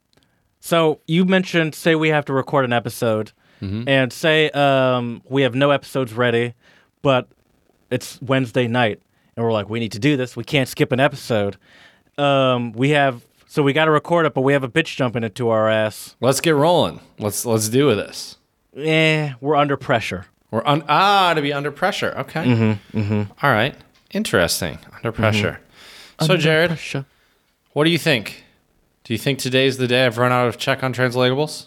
So you mentioned, say we have to record an episode, and say um, we have no episodes ready, but it's Wednesday night, and we're like, we need to do this. We can't skip an episode. Um, we have, so we got to record it, but we have a bitch jumping into our ass. let's get rolling let's let's do with this Eh, we're under pressure. We're un- ah to be under pressure. Okay. Mm-hmm, mm-hmm. All right. Interesting. Under pressure. So, Jared, Pressure. what do you think? Do you think today's the day I've run out of Czech untranslatables?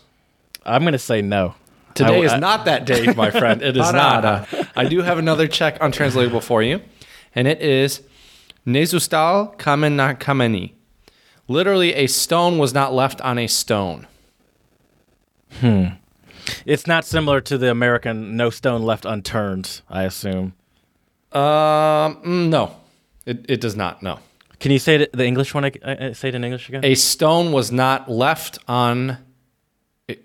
I'm gonna say no. Today I- is I- not that day, my friend. It is not. Uh, I do have another Czech untranslatable for you, and it is Nezustal kamen na kameni. Literally, a stone was not left on a stone. It's not similar to the American "no stone left unturned." I assume. Um, mm, no, it, it does not. No. Can you say it, the English one? I, uh, uh, Say it in English again. a stone was not left on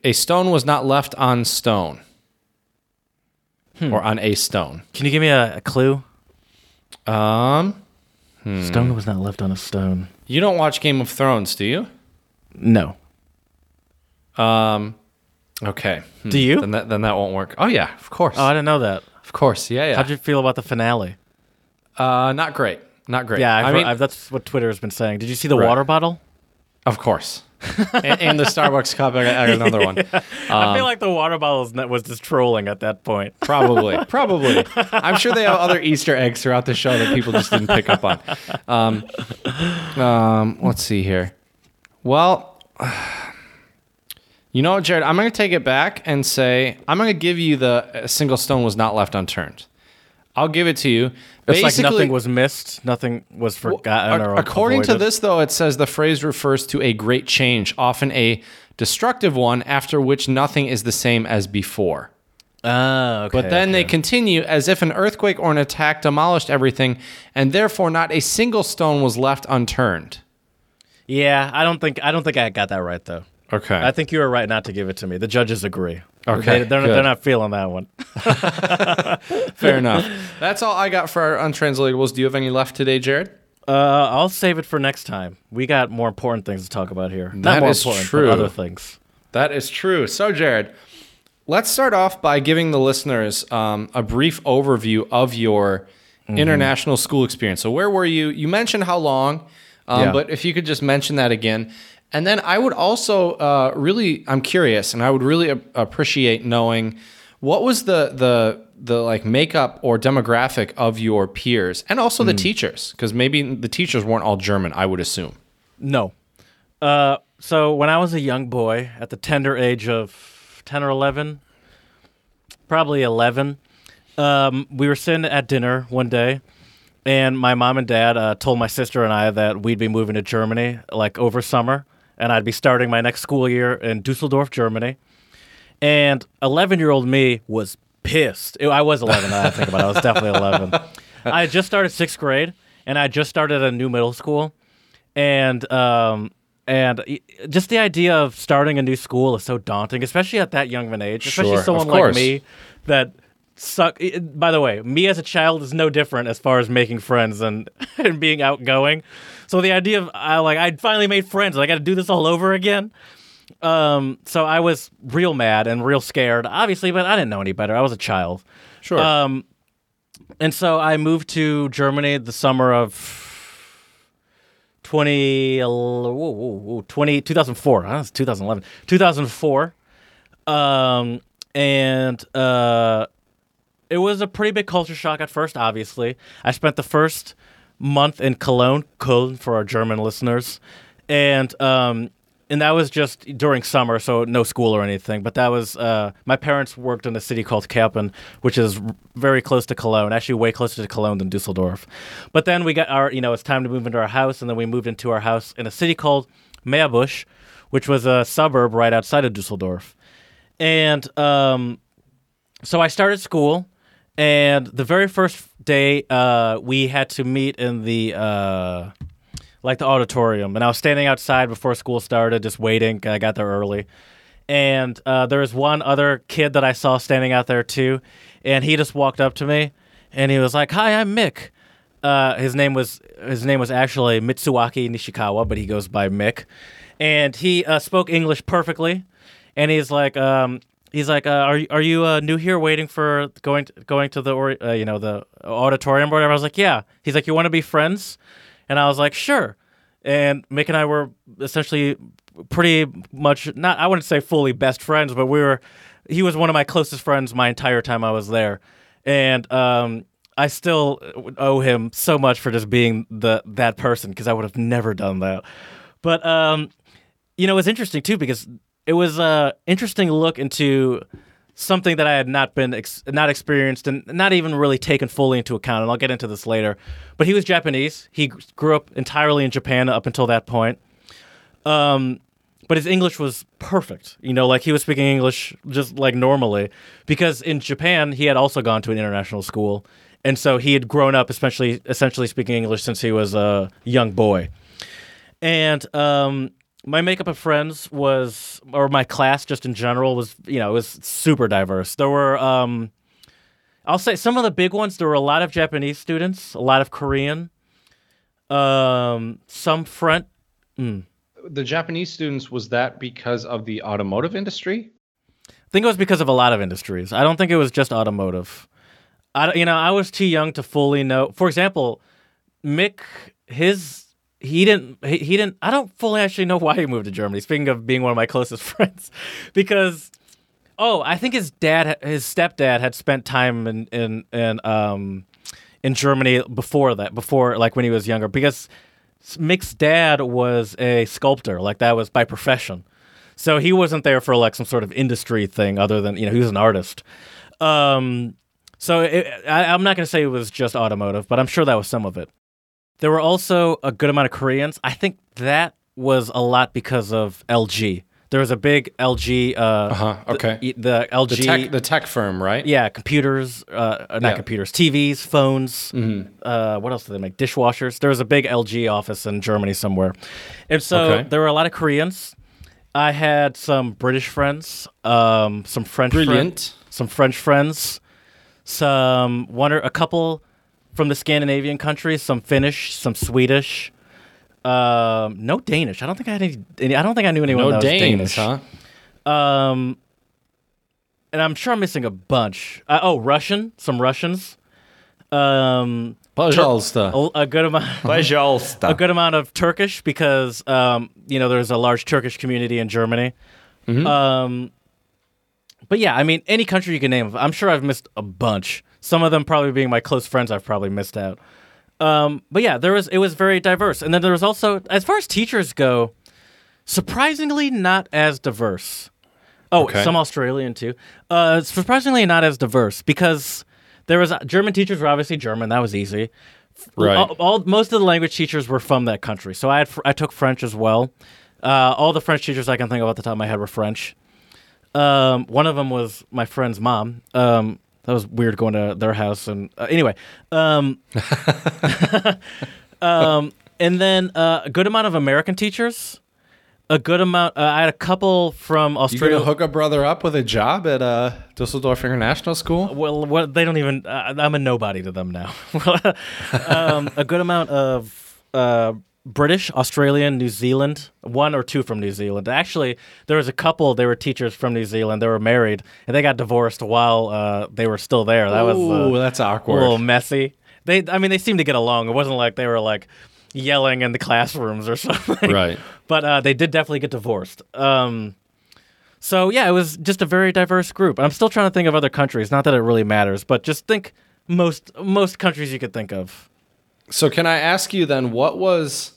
a stone was not left on stone or on a stone Can you give me a, a clue? um Stone was not left on a stone. you don't watch game of thrones do you No. um okay Hmm. Do you? then that, then that won't work oh yeah of course Oh, I didn't know that. of course yeah yeah How'd you feel about the finale? uh not great not great Yeah, I've, i mean I've, that's what Twitter has been saying. Did you see the Right. water bottle? of course and, and the starbucks cup I got, another one I feel like the water bottle was, was just trolling at that point. Probably, probably. I'm sure they have other Easter eggs throughout the show that people just didn't pick up on. Um, um, let's see here. Well, you know what, Jared? I'm going to take it back and say I'm going to give you the a single stone was not left unturned. I'll give it to you. It's like nothing was missed, nothing was forgotten or according to this, though, it says the phrase refers to a great change, often a destructive one, after which nothing is the same as before. Ah, okay. But then they continue as if an earthquake or an attack demolished everything, and therefore not a single stone was left unturned. Yeah, I don't think I don't think I got that right though. Okay. I think you were right not to give it to me. The judges agree. Okay, they, they're, they're not feeling that one. Fair enough. That's all I got for our untranslatables. Do you have any left today, Jared? Uh, I'll save it for next time. We got more important things to talk about here. Not That more is important, true. but other things. That is true. So, Jared, let's start off by giving the listeners um, a brief overview of your Mm-hmm. international school experience. So, where were you? You mentioned how long, um, Yeah. but if you could just mention that again. And then I would also uh, really, I'm curious, and I would really appreciate knowing what was the the the like makeup or demographic of your peers, and also Mm. the teachers, because maybe the teachers weren't all German. I would assume. No. Uh, so when I was a young boy, at the tender age of ten or eleven, probably eleven, um, we were sitting at dinner one day, and my mom and dad uh, told my sister and I that we'd be moving to Germany like over summer, and I'd be starting my next school year in Dusseldorf, Germany. And 11 year old me was pissed. I was 11. now that I think about it. I was definitely 11. I had just started sixth grade, and I just started a new middle school, and um, and just the idea of starting a new school is so daunting, especially at that young of an age. Especially Sure, someone like me that suck. By the way, me as a child is no different as far as making friends and, and being outgoing. So the idea of I like I finally made friends. I got to do this all over again. Um, so I was real mad and real scared, obviously, but I didn't know any better. I was a child. Sure. Um, and so I moved to Germany the summer of 20, whoa, whoa, whoa, 20 2004. Huh? It's 2011. 2004. Um, and uh, it was a pretty big culture shock at first, obviously. I spent the first month in Cologne, Köln for our German listeners. And um, and that was just during summer, so no school or anything. But that was uh, my parents worked in a city called Kerpen, which is very close to Cologne, actually way closer to Cologne than Dusseldorf. But then we got our, you know, it's time to move into our house, and then we moved into our house in a city called Meerbusch, which was a suburb right outside of Dusseldorf. And um, so I started school, and the very first day uh, we had to meet in the uh, like the auditorium, and I was standing outside before school started, just waiting. I got there early, and uh, there was one other kid that I saw standing out there too, and he just walked up to me, and he was like, "Hi, I'm Mick." Uh, his name was his name was actually Mitsuaki Nishikawa, but he goes by Mick, and he uh, spoke English perfectly, and he's like, um, he's like, uh, are you are you uh, new here, waiting for going to, going to the or, uh, you know the auditorium or whatever? I was like, yeah. He's like, you want to be friends? And I was like, sure. And Mick and I were essentially pretty much not I wouldn't say fully best friends, but we were. He was one of my closest friends my entire time I was there, and um, I still owe him so much for just being the that person because I would have never done that. But um, you know, it's interesting too because it was a interesting look into something that I had not been ex- not experienced and not even really taken fully into account. And I'll get into this later. But he was Japanese. He grew up entirely in Japan up until that point. Um, but his English was perfect. You know, like he was speaking English just like normally because in Japan he had also gone to an international school, and so he had grown up, especially essentially speaking English since he was a young boy. And um, my makeup of friends was, or my class just in general was, you know, it was super diverse. There were, um, I'll say some of the big ones. There were a lot of Japanese students, a lot of Korean, um, some French. the Japanese students was that because of the automotive industry? I think it was because of a lot of industries. I don't think it was just automotive. I, you know, I was too young to fully know. For example, Mick, his he didn't he, didn't. I don't fully actually know why he moved to Germany. Speaking of being one of my closest friends, because oh, I think his dad, his stepdad, had spent time in in in um in Germany before that, before like when he was younger, because Mick's dad was a sculptor, like that was by profession. So he wasn't there for like some sort of industry thing, other than you know he was an artist. Um, so it, I, I'm not going to say it was just automotive, but I'm sure that was some of it. There were also a good amount of Koreans. I think that was a lot because of LG. There was a big LG. Uh, Uh-huh, okay. The, the LG. The tech, the tech firm, right? yeah, computers, uh, uh, not Yeah. computers, TVs, phones. Uh, what else do they make? Dishwashers. There was a big LG office in Germany somewhere, and so Okay. there were a lot of Koreans. I had some British friends, um, some French, friend- Brilliant. some French friends, some one or a couple from the Scandinavian countries, some Finnish, some Swedish. Um, no Danish. I don't think I had any, any. I don't think I knew anyone. No that Danes, Danish, huh? Um, and I'm sure I'm missing a bunch. Uh, oh, Russian, some Russians. Um, a, good amount. A good amount of Turkish because um, you know there's a large Turkish community in Germany. Mm-hmm. Um, but yeah, I mean, any country you can name. I'm sure I've missed a bunch. Some of them probably being my close friends, I've probably missed out. Um, but yeah, there was it was very diverse, and then there was also, as far as teachers go, surprisingly not as diverse. Oh, Okay. some Australian too. Uh, surprisingly not as diverse because there was German teachers were obviously German. That was easy. Right. All, all- most of the language teachers were from that country. So I had fr- I took French as well. Uh, all the French teachers I can think of off the top of my head were French. Um, one of them was my friend's mom. Um, that was weird going to their house. And uh, anyway, um, um, and then uh, a good amount of American teachers. A good amount. Uh, I had a couple from You Australia. gonna hook a brother up with a job at uh, Dusseldorf International School? Well, what they don't even. Uh, I'm a nobody to them now. um, a good amount of uh, British, Australian, New Zealand. One or two from New Zealand. Actually, there was a couple. They were teachers from New Zealand. They were married and they got divorced while uh, they were still there. That was Ooh, uh, that's a little messy. They, I mean, they seemed to get along. It wasn't like they were like yelling in the classrooms or something. Right. But uh, they did definitely get divorced. Um, so yeah, it was just a very diverse group. I'm still trying to think of other countries. Not that it really matters, but just think most most countries you could think of. So can I ask you then what was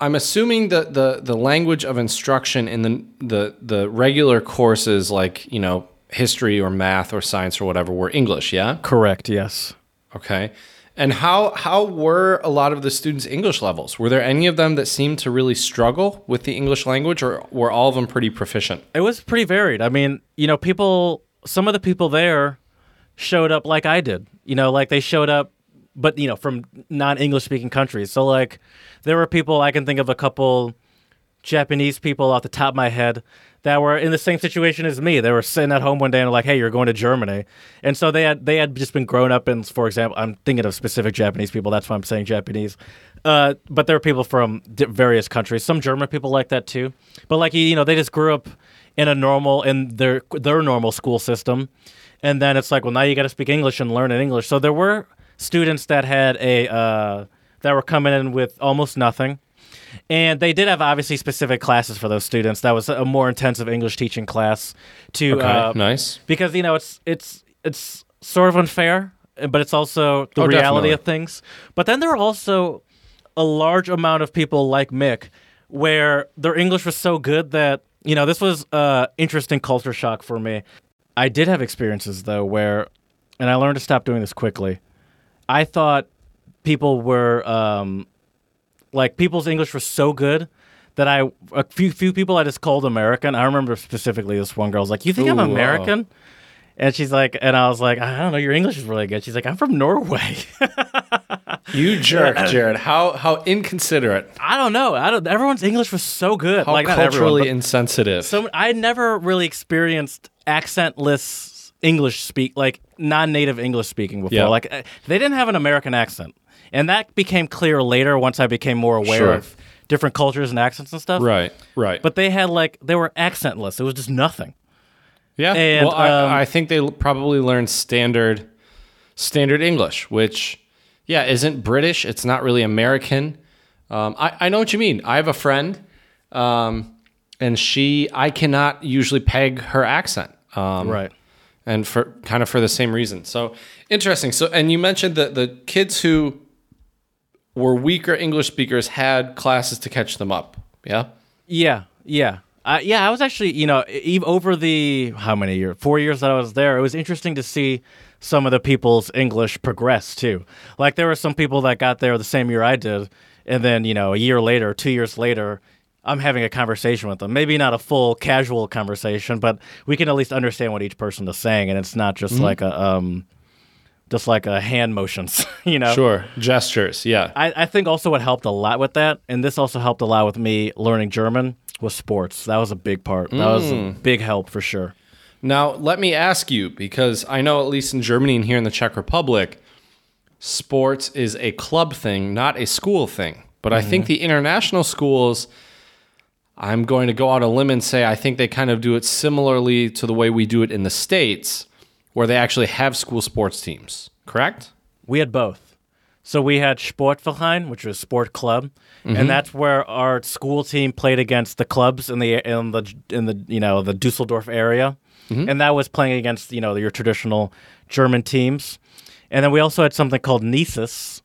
I'm assuming that the the language of instruction in the the the regular courses like, you know, history or math or science or whatever were English, yeah? Correct. Yes. Okay. And how how were a lot of the students' English levels? Were there any of them that seemed to really struggle with the English language or were all of them pretty proficient? It was pretty varied. I mean, you know, people. Some of the people there showed up like I did. You know, like they showed up, but you know, from non-English speaking countries. So like, there were people I can think of a couple Japanese people off the top of my head that were in the same situation as me. They were sitting at home one day and like, "Hey, you're going to Germany," and so they had they had just been grown up in, for example, I'm thinking of specific Japanese people. That's why I'm saying Japanese. Uh, but there were people from various countries. Some German people like that too. But like you know, they just grew up in a normal in their their normal school system, and then it's like, well, now you got to speak English and learn in English. So there were students that had a uh, that were coming in with almost nothing. And they did have obviously specific classes for those students. That was a more intensive English teaching class to Okay, uh, nice. because you know it's it's it's sort of unfair, but it's also the Oh, reality definitely. of things. But then there are also a large amount of people like Mick, where their English was so good that you know this was uh, interesting culture shock for me. I did have experiences though where, and I learned to stop doing this quickly. I thought people were um, like people's English was so good that I a few few people I just called American. I remember specifically this one girl's like, "You think I'm Ooh, wow. American?" And she's like, and I was like, I don't know, your English is really good. She's like, I'm from Norway. You jerk, Jared. How how inconsiderate. I don't know. I don't. Everyone's English was so good. How like not everyone, culturally insensitive. so I never really experienced accentless English speak, like non-native English speaking before. Yeah. Like uh, they didn't have an American accent, and that became clear later once I became more aware Sure. of different cultures and accents and stuff. right, right. But they had like they were accentless. It was just nothing. Yeah. And, well, I, um, I think they probably learned standard standard English, which yeah isn't British. It's not really American. Um, I I know what you mean. I have a friend, um, and she I cannot usually peg her accent. Um, Right. And for kind of for the same reason. So interesting. So and you mentioned that the kids who were weaker English speakers had classes to catch them up. Yeah. Yeah, yeah, uh, yeah. I was actually, you know, over the how many years, four years that I was there, it was interesting to see some of the people's English progress too. Like there were some people that got there the same year I did, and then you know, a year later, two years later, I'm having a conversation with them. Maybe not a full casual conversation, but we can at least understand what each person is saying, and it's not just mm-hmm. like a um, just like a hand motions, you know. Sure. Gestures. Yeah. I, I think also what helped a lot with that, and this also helped a lot with me learning German, was sports. That was a big part. That was a mm. big help for sure. Now, let me ask you because I know at least in Germany and here in the Czech Republic, sports is a club thing, not a school thing. But I think mm-hmm. the international schools, I'm going to go out on a limb and say I think they kind of do it similarly to the way we do it in the States, where they actually have school sports teams. Correct? We had both. So we had Sportverein, which was sport club, and that's where our school team played against the clubs in the in the in the you know the Dusseldorf area, and that was playing against you know your traditional German teams, and then we also had something called Nisus,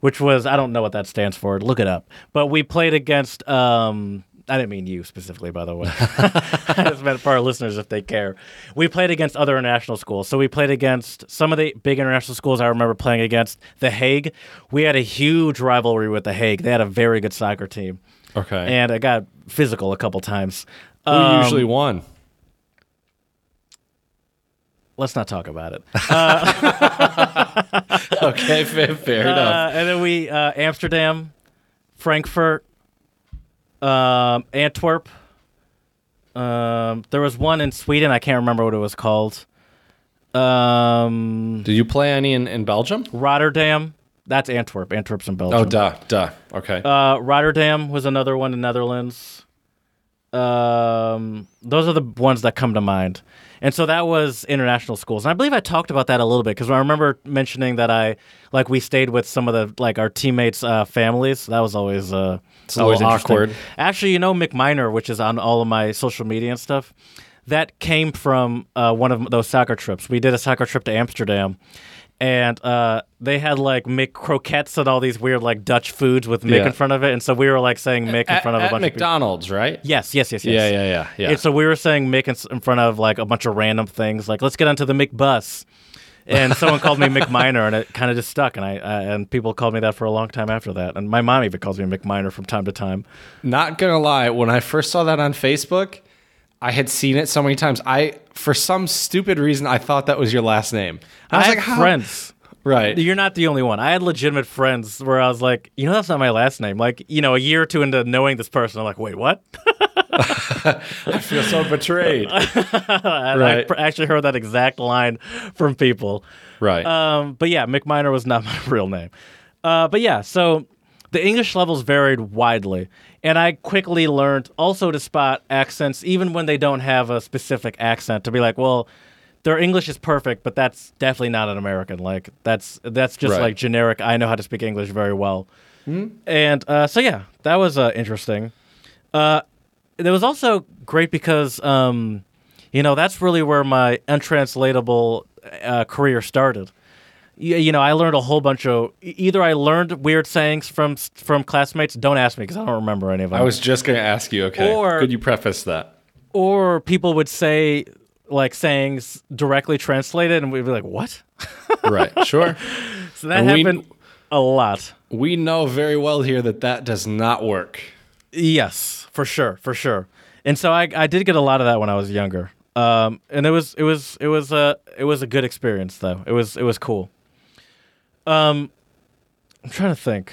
which was I don't know what that stands for. Look it up. But we played against. Um, I didn't mean you specifically, by the way. I just meant for our listeners if they care. We played against other international schools. So we played against some of the big international schools. I remember playing against The Hague. We had a huge rivalry with The Hague. They had a very good soccer team, Okay. and it got physical a couple times. Who Um, usually won? let's not talk about it. Okay, fair, fair enough. Uh, and then we uh, Amsterdam, Frankfurt, um, Antwerp. Um, there was one in Sweden. I can't remember what it was called. Um, Did you play any in, in Belgium? Rotterdam. That's Antwerp. Antwerp's in Belgium. Oh, duh, duh. Okay. Uh, Rotterdam was another one in Netherlands. Um, those are the ones that come to mind. And so that was international schools. And I believe I talked about that a little bit because I remember mentioning that I like we stayed with some of the like our teammates' uh, families. That was always uh, it's a little awkward. Actually, you know McMiner, which is on all of my social media and stuff. That came from uh, one of those soccer trips. We did a soccer trip to Amsterdam, and uh, they had like Mick croquettes and all these weird like Dutch foods with Mick Yeah. in front of it, and so we were like saying Mick in at, front of a at bunch of. McDonald's, right? Yes, yes, yes, yes. Yeah, yeah, yeah, yeah. And so we were saying Mick in, in front of like a bunch of random things, like let's get onto the Mick bus. And someone called me Mick Miner, and it kind of just stuck. And I uh, and people called me that for a long time after that. And my mom even calls me Mick Miner from time to time. Not gonna lie, when I first saw that on Facebook, I had seen it so many times. I, for some stupid reason, I thought that was your last name. I I, was had like, how? friends. Right. You're not the only one. I had legitimate friends where I was like, you know, that's not my last name. Like, you know, a year or two into knowing this person, I'm like, wait, what? I feel so betrayed. And I actually heard that exact line from people. right. Um, but yeah, Mick Miner was not my real name. Uh, but yeah, so the English levels varied widely, and I quickly learned also to spot accents even when they don't have a specific accent. To be like, well, their English is perfect, but that's definitely not an American. Like that's that's just Right. like generic. I know how to speak English very well, and uh, so yeah, that was uh, interesting. Uh, it was also great because um, you know that's really where my untranslatable uh, career started. You, you know, I learned a whole bunch of either I learned weird sayings from from classmates. Don't ask me because I don't remember any of them. I was just gonna ask you. Okay. Or- Could you preface that? or people would say like sayings directly translated, and we'd be like, "What?" Right. Sure. So that And we- happened a lot. we know very well here that that does not work. Yes, for sure, for sure. And so I, I did get a lot of that when I was younger. Um, and it was it was it was a it was a good experience though. It was it was cool. Um, I'm trying to think.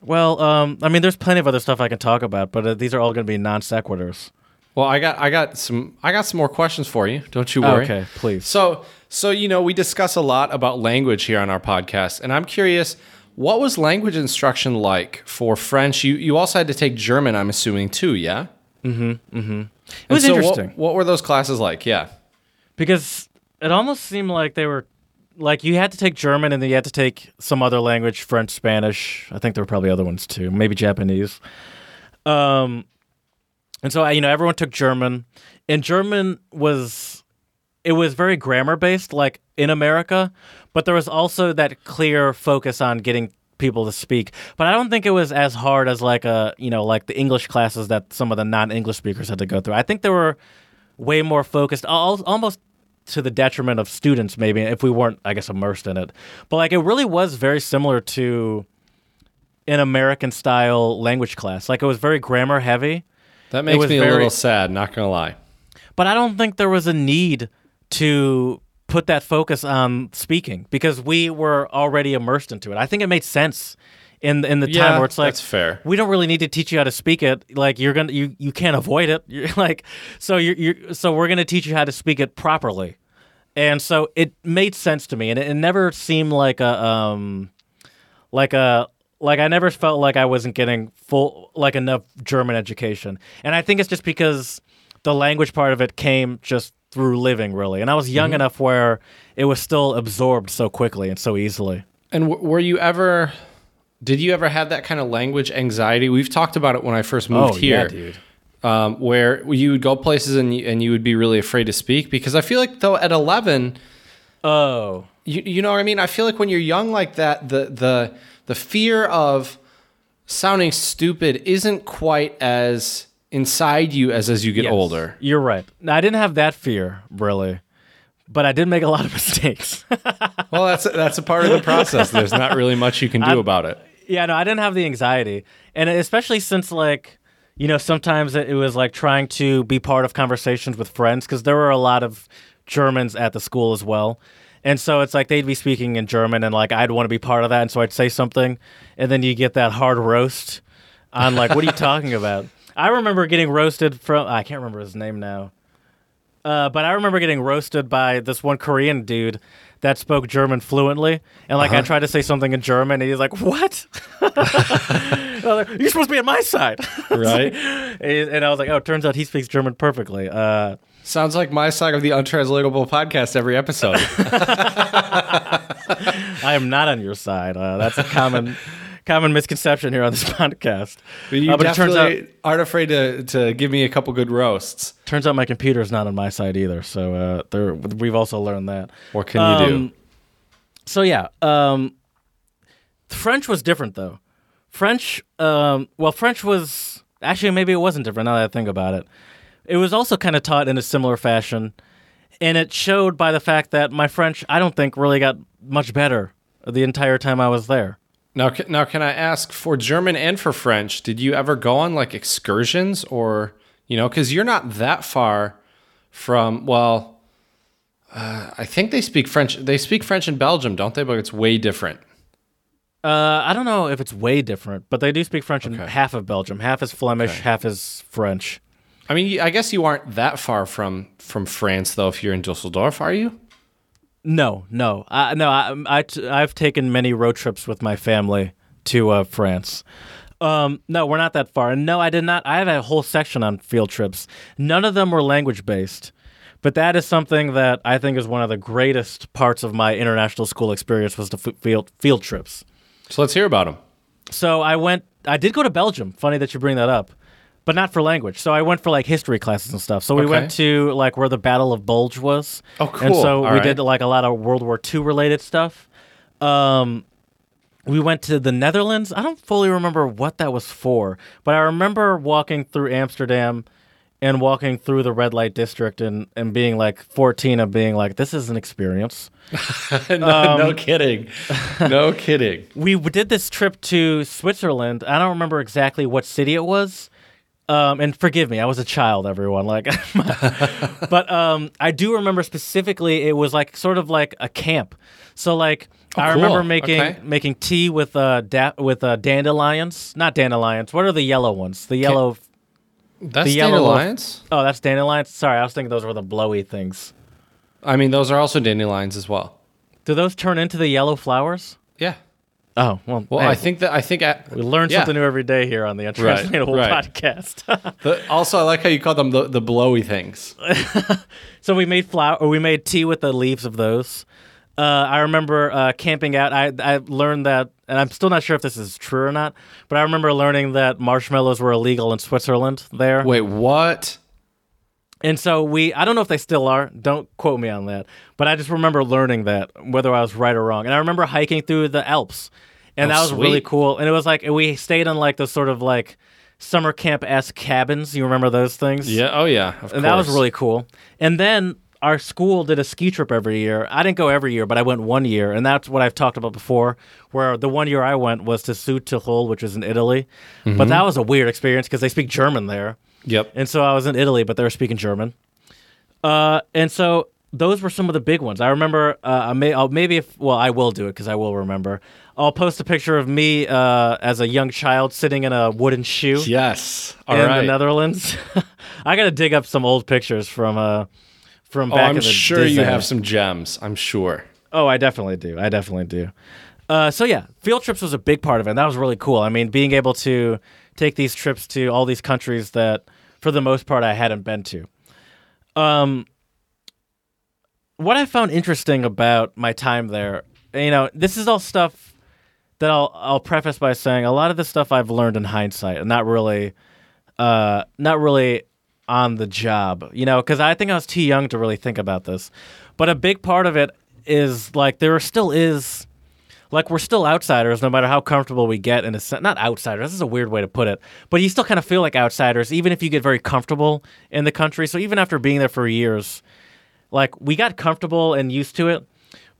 Well, um, I mean, there's plenty of other stuff I can talk about, but uh, these are all going to be non sequiturs. Well, I got I got some I got some more questions for you. Don't you worry. Okay, please. So, so you know, we discuss a lot about language here on our podcast, and I'm curious, what was language instruction like for French? You you also had to take German, I'm assuming too, yeah. Mm-hmm. Mm-hmm. It was so what- interesting What, were those classes like? Yeah. because it almost seemed like they were like you had to take German and then you had to take some other language, French, Spanish. I think there were probably other ones too, maybe Japanese. Um, and so you know everyone took German, and German was it was very grammar based, like in America, but there was also that clear focus on getting people to speak. But I don't think it was as hard as like a you know like the English classes that some of the non English speakers had to go through. I think they were way more focused, almost to the detriment of students, maybe if we weren't, I guess, immersed in it. But like, it really was very similar to an American style language class. Like it was very grammar heavy, That makes me a very- little sad. Not gonna lie. but I don't think there was a need to put that focus on speaking because we were already immersed into it. I think it made sense in in the time Yeah, where it's like that's fair. we don't really need to teach you how to speak it. Like you're gonna you you can't avoid it. You're like so you're, you're so we're gonna teach you how to speak it properly. And so it made sense to me, and it, it never seemed like a um like a like I never felt like I wasn't getting full like enough German education. And I think it's just because the language part of it came just through living really. And I was Mm-hmm. young enough where it was still absorbed so quickly and so easily. And w- were you ever? Did you ever have that kind of language anxiety? We've talked about it when I first moved here. Oh, dude. um, where you would go places and you, and you would be really afraid to speak because I feel like though at 11 Oh. you, you know what I mean I feel like when you're young like that the the the fear of sounding stupid isn't quite as inside you as as you get Yes. older You're right. Now, I didn't have that fear, really. But I did make a lot of mistakes. well that's that's a part of the process there's not really much you can do about it yeah, no, I didn't have the anxiety. And especially since, like, you know, sometimes it was like trying to be part of conversations with friends because there were a lot of Germans at the school as well. And so it's like they'd be speaking in German and like I'd want to be part of that. And so I'd say something. And then you get that hard roast on like, what are you talking about? I remember getting roasted from, I can't remember his name now. Uh, but I remember getting roasted by this one Korean dude that spoke German fluently, and like I tried to say something in German, and he's like, "What? Like, You're supposed to be on my side, right and I was like, "Oh, it turns out he speaks German perfectly." Uh, sounds like my side of the untranslatable podcast every episode I am not on your side. Uh, that's a common common misconception here on this podcast. but you Uh, but it turns out definitely aren't afraid to, to give me a couple good roasts turns out my computer's not on my side either. So uh, there, we've also learned that. what can you do Um, So yeah, um, French was different though. French, um, well, French was actually maybe it wasn't different. Now that I think about it, it was also kind of taught in a similar fashion, and it showed by the fact that my French, I don't think, really got much better the entire time I was there. Now, now, can I ask for German and for French? Did you ever go on like excursions, or you know, because you're not that far from? Well, uh, I think they speak French. They speak French in Belgium, don't they? But it's way different. Uh, I don't know if it's way different, but they do speak French in half of Belgium. Half is Flemish, half is French. I mean, I guess you aren't that far from from France, though. If you're in Dusseldorf, are you? No, no, uh, no. I've taken many road trips with my family to uh, France. Um, no, we're not that far. And no, I did not. I have a whole section on field trips. None of them were language based, but that is something that I think is one of the greatest parts of my international school experience was the f- field field trips. So let's hear about them. So I went. I did go to Belgium. Funny that you bring that up, but not for language. So I went for like history classes and stuff. So we Okay. went to like where the Battle of Bulge was. Oh, cool. And so All we right. did like a lot of World War II related stuff. Um, we went to the Netherlands. I don't fully remember what that was for, but I remember walking through Amsterdam and walking through the red light district and, and being like 14 and being like, this is an experience. no, Um, no kidding. No kidding. we did this trip to Switzerland. I don't remember exactly what city it was. Um, and forgive me, I was a child, everyone. Like, but um, I do remember specifically it was like sort of like a camp. So like I cool. remember making Okay. making tea with uh da- with uh, dandelions, not dandelions. What are the yellow ones? The yellow. That's The yellow dandelions. Oh, that's dandelions. Sorry, I was thinking those were the blowy things. I mean, those are also dandelions as well. Do those turn into the yellow flowers? Oh well. Well, I think that I think I, we learn yeah. something new every day here on the Untranslatable right. podcast. The, also, I like how you call them the, the blowy things. So we made flour, or we made tea with the leaves of those. Uh, I remember uh, camping out. I I learned that, and I'm still not sure if this is true or not. But I remember learning that marshmallows were illegal in Switzerland there. Wait, what? And so we, I don't know if they still are. Don't quote me on that. But I just remember learning that, whether I was right or wrong. And I remember hiking through the Alps, and Oh, that was really cool. And it was like we stayed in like those sort of like summer camp esque cabins. You remember those things? Yeah. Oh, yeah. And that was really cool. And then our school did a ski trip every year. I didn't go every year, but I went one year, and that's what I've talked about before. Where the one year I went was to Südtirol, which is in Italy, but that was a weird experience because they speak German there, Yep. and so I was in Italy, but they were speaking German. Uh, and so those were some of the big ones. I remember. Uh, I may, I'll, maybe if well, I will do it because I will remember. I'll post a picture of me uh, as a young child sitting in a wooden shoe Yes. All in right. the Netherlands. I got to dig up some old pictures from uh from oh, back I'm in the sure you have some gems. I'm sure. Oh, I definitely do. I definitely do. Uh, so yeah, field trips was a big part of it. And that was really cool. I mean, being able to take these trips to all these countries that, for the most part, I hadn't been to. Um, what I found interesting about my time there, you know, this is all stuff that I'll I'll preface by saying a lot of the stuff I've learned in hindsight, and not really, uh, not really on the job, you know, because I think I was too young to really think about this. But a big part of it is like there still is, like we're still outsiders, no matter how comfortable we get in a sense. Not outsiders. This is a weird way to put it, but you still kind of feel like outsiders, even if you get very comfortable in the country. So even after being there for years, like we got comfortable and used to it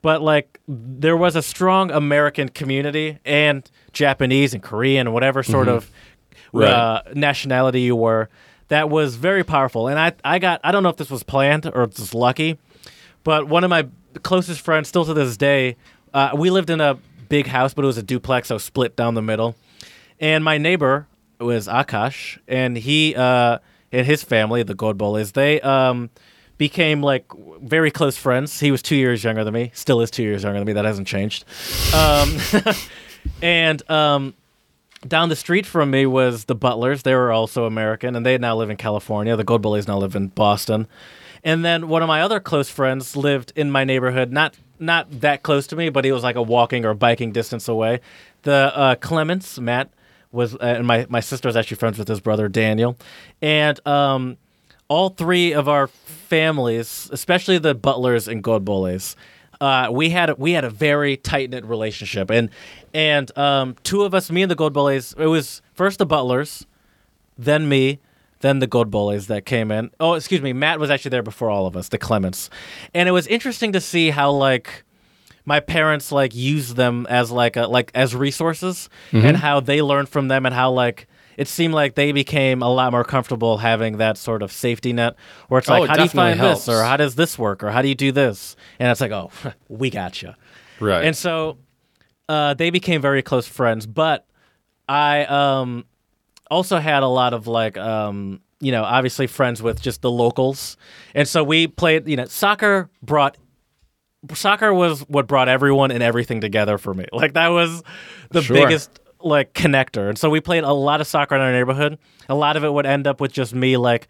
but like there was a strong american community and japanese and korean and whatever sort of Right. uh, nationality you were that was very powerful and i i got i don't know if this was planned or if just lucky but one of my closest friends still to this day uh, we lived in a big house but it was a duplex so split down the middle and my neighbor was Akash, and he uh, and his family, the Godboles, they um, became like very close friends. He was two years younger than me, still is two years younger than me. That hasn't changed. Um, and um, down the street from me was the Butlers. They were also American, and they now live in California. The Godboles now live in Boston. And then one of my other close friends lived in my neighborhood, not not that close to me, but he was like a walking or biking distance away. The uh, Clements, Matt, was, uh, and my my sister was actually friends with his brother Daniel, and um, all three of our families, especially the Butlers and Godboles, uh, we had we had a very tight knit relationship, and and um, two of us, me and the Godboles, it was first the Butlers, then me, then the Godboles that came in. Oh, excuse me, Matt was actually there before all of us, the Clements, and it was interesting to see how like my parents like used them as like a, like as resources and how they learned from them and how like it seemed like they became a lot more comfortable having that sort of safety net where it's Oh, like it how do you find this or how does this work or how do you do this and it's like oh we got you Right. and so uh, they became very close friends. But I um, also had a lot of like, um, you know, obviously friends with just the locals. And so we played, you know, soccer brought. Soccer was what brought everyone and everything together for me. Like that was the Sure. biggest like connector. And so we played a lot of soccer in our neighborhood. A lot of it would end up with just me like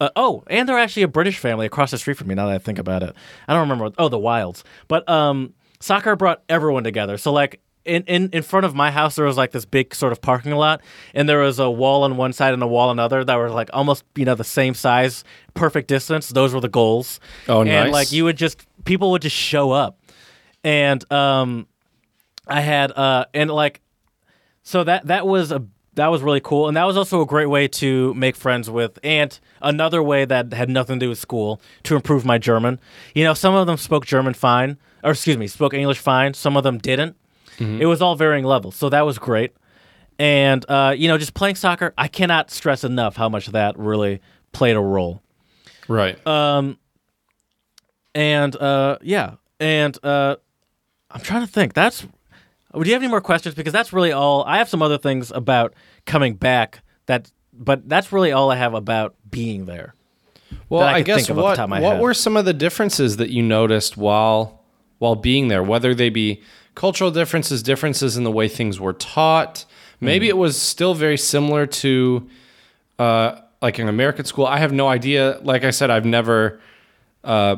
uh, oh, and they're actually a British family across the street from me. Now that I think about it, I don't remember. What, oh, the Wilds. But um, soccer brought everyone together. So like in, in in front of my house, there was like this big sort of parking lot, and there was a wall on one side and a wall on another that were like almost you know the same size, perfect distance. Those were the goals. Oh, And nice. like you would just people would just show up, and um, I had uh and like so that that was a that was really cool, and that was also a great way to make friends with, and another way that had nothing to do with school to improve my German. You know, some of them spoke German fine, or excuse me, spoke English fine. Some of them didn't. It was all varying levels, so that was great. And uh, you know, just playing soccer, I cannot stress enough how much that really played a role. right. Um, and uh, yeah, and uh, I'm trying to think. That's. Would you have any more questions? Because that's really all. I have some other things about coming back. That, but that's really all I have about being there. Well, I I, guess think of off the what top of my what head. were some of the differences that you noticed while while being there, whether they be cultural differences, differences in the way things were taught. Maybe Hmm. it was still very similar to uh, like an American school. I have no idea. Like I said, I've never uh,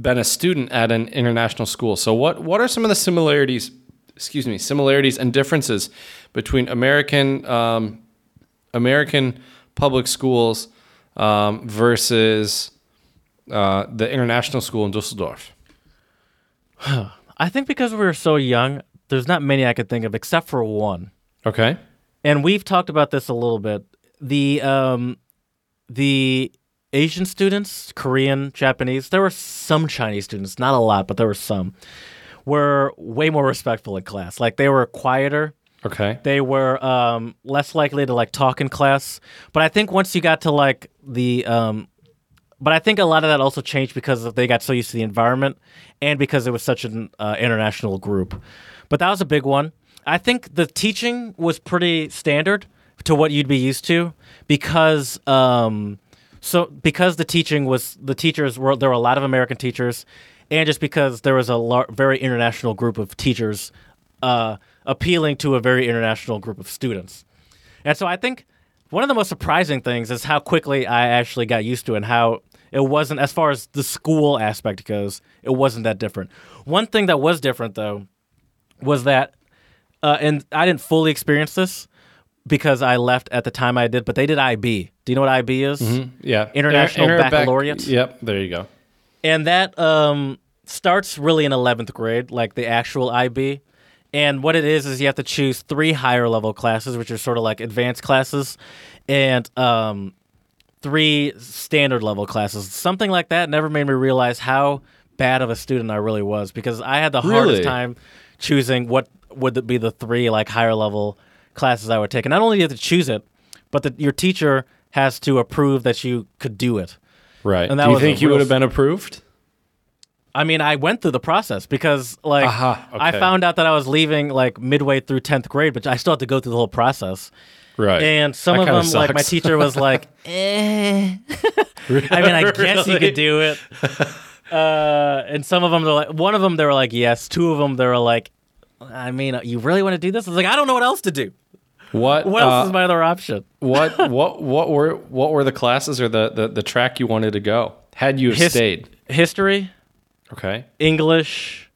been a student at an international school. So what what are some of the similarities? Excuse me, similarities and differences between American um, American public schools um, versus uh, the international school in Dusseldorf. I think because we were so young, there's not many I could think of except for one. Okay. and we've talked about this a little bit. The um, the Asian students, Korean, Japanese. There were some Chinese students, not a lot, but there were some. Were way more respectful in class. Like they were quieter. Okay. They were um, less likely to like talk in class. But I think once you got to like the, um, but I think a lot of that also changed because they got so used to the environment and because it was such an uh, international group. But that was a big one. I think the teaching was pretty standard to what you'd be used to because um, so because the teaching was the teachers were there were a lot of American teachers and just because there was a lar- very international group of teachers uh, appealing to a very international group of students. And so I think one of the most surprising things is how quickly I actually got used to it and how it wasn't as far as the school aspect goes, it wasn't that different. One thing that was different though was that uh, and I didn't fully experience this because I left at the time I did, but they did IB. Do you know what IB is? Yeah. International Inter- bac- Baccalaureate? Yep. There you go. and that um, starts really in 11th grade, like the actual IB. And what it is is you have to choose three higher level classes, which are sort of like advanced classes, and um, three standard level classes. Something like that never made me realize how bad of a student I really was because I had the hardest time choosing what would be the three like higher level classes I would take. And not only do you have to choose it, but your teacher has to approve that you could do it. Right. And that Do you think you would have been approved? I mean, I went through the process because, like, I okay. found out that I was leaving like midway through tenth grade, but I still had to go through the whole process. Right. And some That of them, kinda like my teacher was like, "Eh." I mean, I guess you could do it. Uh, and some of them, they're like, one of them, they were like, yes. Two of them, they were like, I mean, you really want to do this? I was like, I don't know what else to do. What? What uh, else is my other option? what? What? What were? What were the classes or the the, the track you wanted to go? Had you His- stayed? History, Okay. English,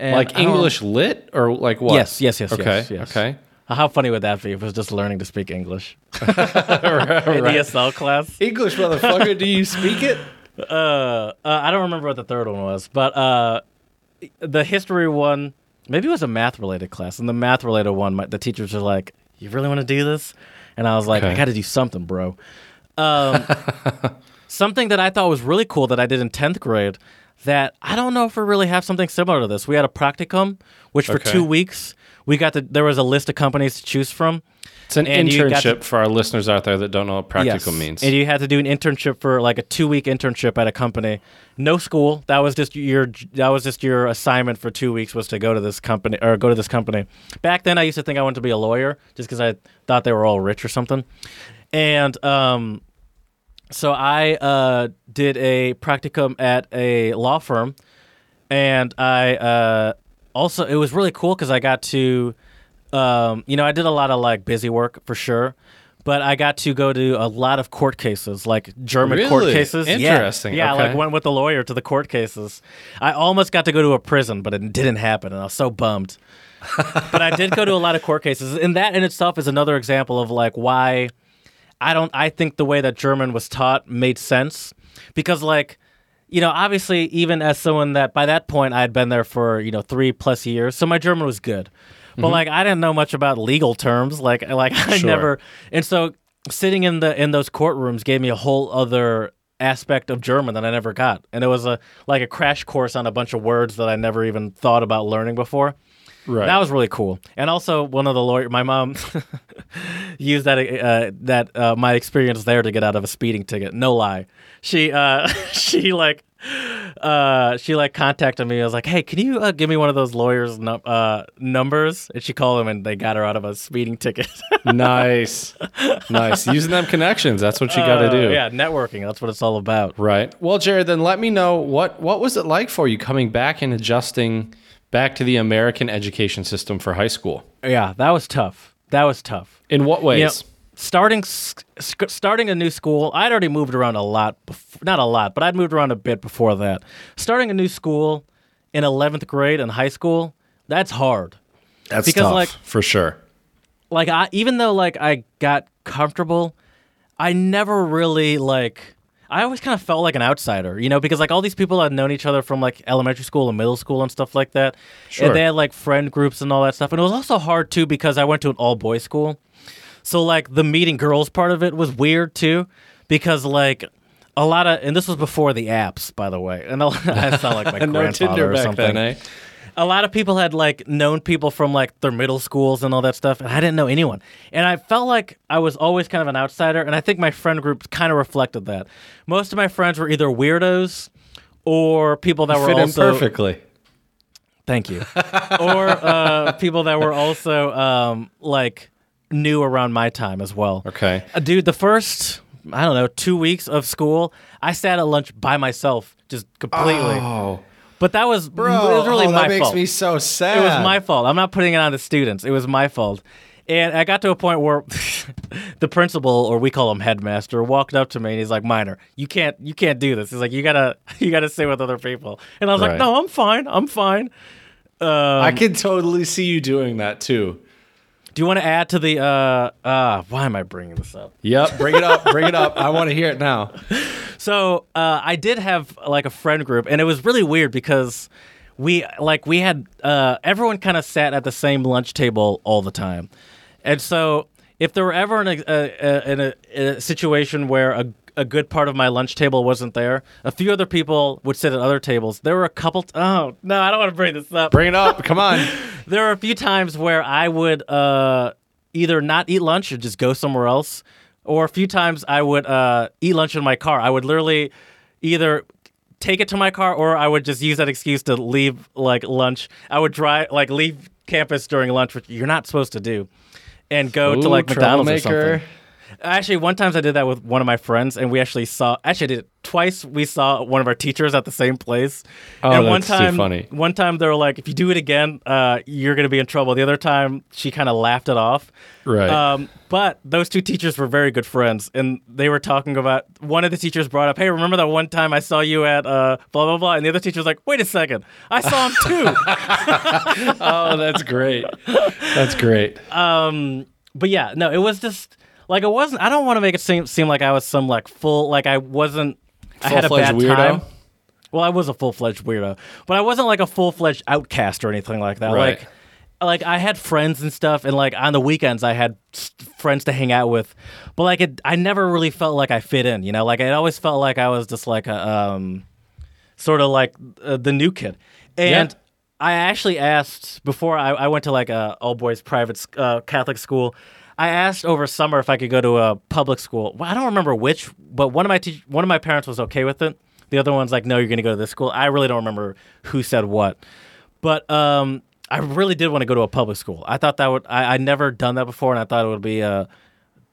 like English lit or like what? Yes, yes, yes, Okay. yes, yes. Okay. How funny would that be if it was just learning to speak English in Right. ESL class? English, motherfucker. Do you speak it? Uh, uh, I don't remember what the third one was, but uh, the history one, maybe it was a math related class. And the math related one, my, the teachers were like, "You really want to do this?" And I was like, "I got to do something, bro." Um, something that I thought was really cool that I did in tenth grade. That I don't know if we really have something similar to this. We had a practicum, which for Okay. two weeks we got to. There was a list of companies to choose from. It's an And got to- internship for our listeners out there that don't know what practical Yes. means. And you had to do an internship for like a two week internship at a company. No school. That was just your that was just your assignment for two weeks was to go to this company or go to this company. Back then I used to think I wanted to be a lawyer just because I thought they were all rich or something. And um so I uh, did a practicum at a law firm, and I uh, also it was really cool because I got to, um, you know, I did a lot of like busy work for sure, but I got to go to a lot of court cases, like German court Really? cases. Yeah. Interesting. Yeah, Okay. like went with the lawyer to the court cases. I almost got to go to a prison, but it didn't happen, and I was so bummed. but I did go to a lot of court cases, and that in itself is another example of like why I don't. I think the way that German was taught made sense because, like, you know, obviously, even as someone that by that point I had been there for you know three plus years, so my German was good. But mm-hmm. like, I didn't know much about legal terms. Like, like I Sure. never. And so, sitting in the in those courtrooms gave me a whole other aspect of German that I never got, and it was a like a crash course on a bunch of words that I never even thought about learning before. Right. That was really cool. And also, one of the lawyer, my mom used that uh, that uh, my experience there to get out of a speeding ticket. No lie, she uh, she like uh, she like contacted me. I was like, "Hey, can you uh, give me one of those lawyers' num- uh, numbers?" And she called them, and they got her out of a speeding ticket. nice. nice. Using them connections. That's what you got to Uh, do. Yeah, networking. That's what it's all about. Right. Well, Jared, then let me know what what was it like for you coming back and adjusting back to the American education system for high school? Yeah, that was tough. That was tough. In what ways? You know, starting sc- starting a new school, I'd already moved around a lot. Bef- not a lot, but I'd moved around a bit before that. Starting a new school in 11th grade in high school, that's hard. That's because, tough, like- for sure. Like I even though like I got comfortable, I never really like I always kind of felt like an outsider, you know, because like all these people had known each other from like elementary school and middle school and stuff like that. Sure. And they had like friend groups and all that stuff. And it was also hard too because I went to an all boys school. So like the meeting girls part of it was weird too because like a lot of and this was before the apps, by the way. And a I sound like my no grandfather Tinder or back something. then, eh? A lot of people had like known people from like their middle schools and all that stuff, and I didn't know anyone. And I felt like I was always kind of an outsider, and I think my friend group kind of reflected that. Most of my friends were either weirdos or people that were Fit in also perfectly. Thank you. or uh, people that were also um, like new around my time as well. Okay. Uh, dude, the first I don't know two weeks of school, I sat at lunch by myself, just completely. Oh, But that was bro, it was really oh, my that makes fault. me so sad. It was my fault. I'm not putting it on the students. It was my fault. And I got to a point where the principal, or we call him headmaster, walked up to me and he's like, "Minor, you can't, you can't do this." He's like, "You gotta, you gotta stay with other people." And I was Right. like, "No, I'm fine. I'm fine." Um, I can totally see you doing that too. Do you want to add to the? Uh, uh, why am I bringing this up? Yep, bring it up, bring it up. I want to hear it now. So uh, I did have like a friend group, and it was really weird because we like we had uh, everyone kind of sat at the same lunch table all the time, and so if there were ever in a, a, a, a situation where a a good part of my lunch table wasn't there, a few other people would sit at other tables. There were a couple. T- oh no, I don't want to bring this up. Bring it up. Come on. there were a few times where I would uh, either not eat lunch or just go somewhere else, or a few times I would uh, eat lunch in my car. I would literally either take it to my car or I would just use that excuse to leave like lunch. I would drive like leave campus during lunch, which you're not supposed to do, and go to like McDonald's or something. Actually, one time I did that with one of my friends, and we actually saw. Actually, I did it twice. We saw one of our teachers at the same place. Oh, and one that's too time, funny. one time they were like, "If you do it again, uh, you're gonna be in trouble." The other time, she kind of laughed it off. Right. Um, but those two teachers were very good friends, and they were talking about. One of the teachers brought up, "Hey, remember that one time I saw you at uh, blah blah blah?" And the other teacher was like, "Wait a second, I saw him too." oh, that's great. That's great. um, but yeah, no, it was just like it wasn't. I don't want to make it seem seem like I was some like full like I wasn't. I had a bad weirdo? time. Well, I was a full fledged weirdo, but I wasn't like a full fledged outcast or anything like that. Right. Like, like I had friends and stuff, and like on the weekends I had friends to hang out with, but like it, I never really felt like I fit in. You know, like it always felt like I was just like a um, sort of like uh, the new kid, and. Yeah. I actually asked before I, I went to like a all boys private uh, Catholic school. I asked over summer if I could go to a public school. Well, I don't remember which, but one of my teach- one of my parents was okay with it. The other one's like, no, you're going to go to this school. I really don't remember who said what, but um, I really did want to go to a public school. I thought that would I I never done that before, and I thought it would be a,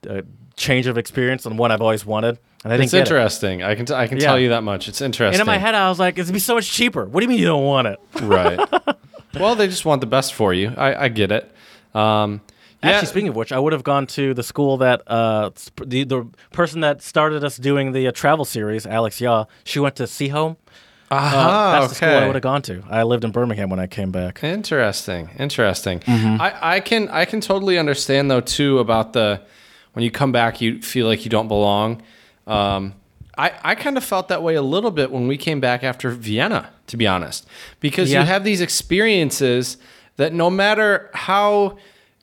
a change of experience and one I've always wanted. And I It's get it. interesting. I can t- I can Yeah. tell you that much. It's interesting. And in my head, I was like, it'd be so much cheaper. What do you mean you don't want it? right. well, they just want the best for you. I, I get it. Um, yeah. Actually, speaking of which, I would have gone to the school that uh, the the person that started us doing the uh, travel series, Alex Yaw. She went to Seaholm. Uh, Aha, that's the school I would have gone to. I lived in Birmingham when I came back. Interesting. Interesting. Mm-hmm. I, I can I can totally understand though too about the when you come back you feel like you don't belong. Um, I, I kind of felt that way a little bit when we came back after Vienna, to be honest, because Yeah. you have these experiences that no matter how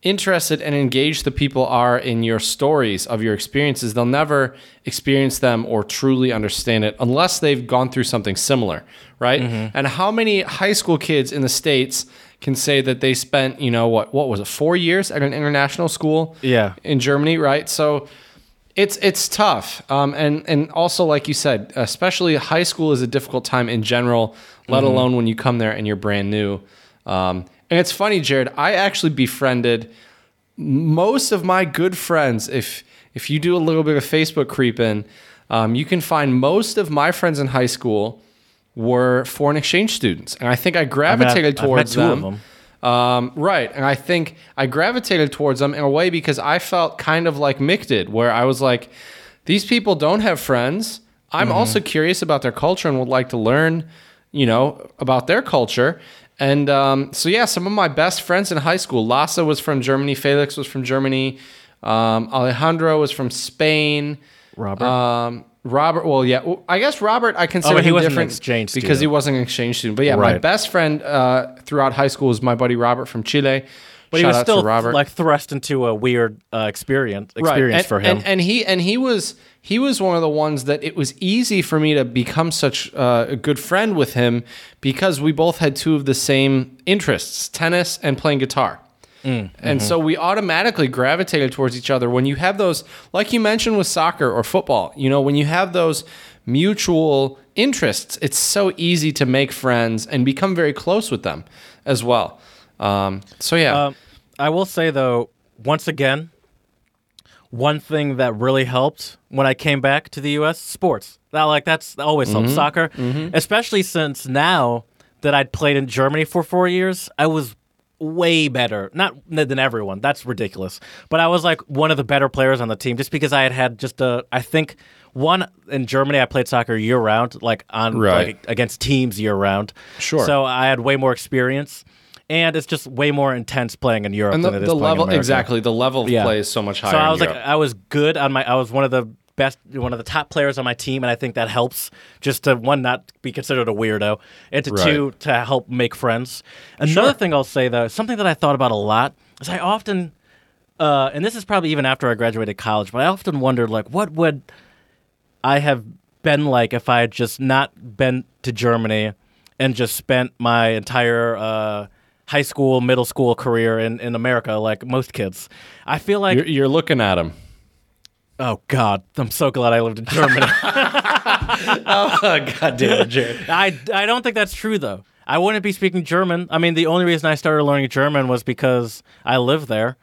interested and engaged the people are in your stories of your experiences, they'll never experience them or truly understand it unless they've gone through something similar, right? Mm-hmm. And how many high school kids in the states can say that they spent, you know, what what was it, four years at an international school? Yeah. in Germany, right? So it's it's tough, um, and and also like you said, especially high school is a difficult time in general, let Mm-hmm. alone when you come there and you're brand new. Um, and it's funny, Jared. I actually befriended most of my good friends. If if you do a little bit of Facebook creeping, um, you can find most of my friends in high school were foreign exchange students, and I think I gravitated I've met towards them. them. Um, right. And I think I gravitated towards them in a way because I felt kind of like Mick did, where I was like, these people don't have friends. I'm also curious about their culture and would like to learn, you know, about their culture. And um, so, yeah, some of my best friends in high school, Lassa was from Germany, Felix was from Germany, um, Alejandro was from Spain. Robert. Um, Robert, well, yeah, well, I guess Robert, I consider he him different exchange because he wasn't an exchange student. But yeah, my best friend uh, throughout high school was my buddy Robert from Chile. But he was still Robert. like thrust into a weird uh, experience Right. experience and, for him. And, and he and he was he was one of the ones that it was easy for me to become such uh, a good friend with him because we both had two of the same interests: tennis and playing guitar. Mm, And mm-hmm. so we automatically gravitated towards each other. When you have those, like you mentioned with soccer or football, you know, when you have those mutual interests, it's so easy to make friends and become very close with them as well. Um, so yeah, Um, I will say though, once again, one thing that really helped when I came back to the U.S. sports. That like that's always Mm-hmm. helped soccer, especially since now that I'd played in Germany for four years, I was way better. Not than everyone. That's ridiculous. But I was like one of the better players on the team just because I had had just a. I think one in Germany I played soccer year round, like on Right. like against teams year round. Sure. So I had way more experience. And it's just way more intense playing in Europe and the, than it is the playing in level exactly the level of Yeah. play is so much higher. So I was like. I was good on my. I was one of the best, one of the top players on my team, and I think that helps just to one not be considered a weirdo, and to Right. two to help make friends. Another Sure. thing I'll say though, something that I thought about a lot is I often, uh, and this is probably even after I graduated college, but I often wondered like, what would I have been like if I had just not been to Germany and just spent my entire uh, high school, middle school career in, in America like most kids. I feel like you're, you're looking at him. Oh God, I'm so glad I lived in Germany. oh God damn it, Jared. I, I don't think that's true though. I wouldn't be speaking German. I mean, the only reason I started learning German was because I lived there.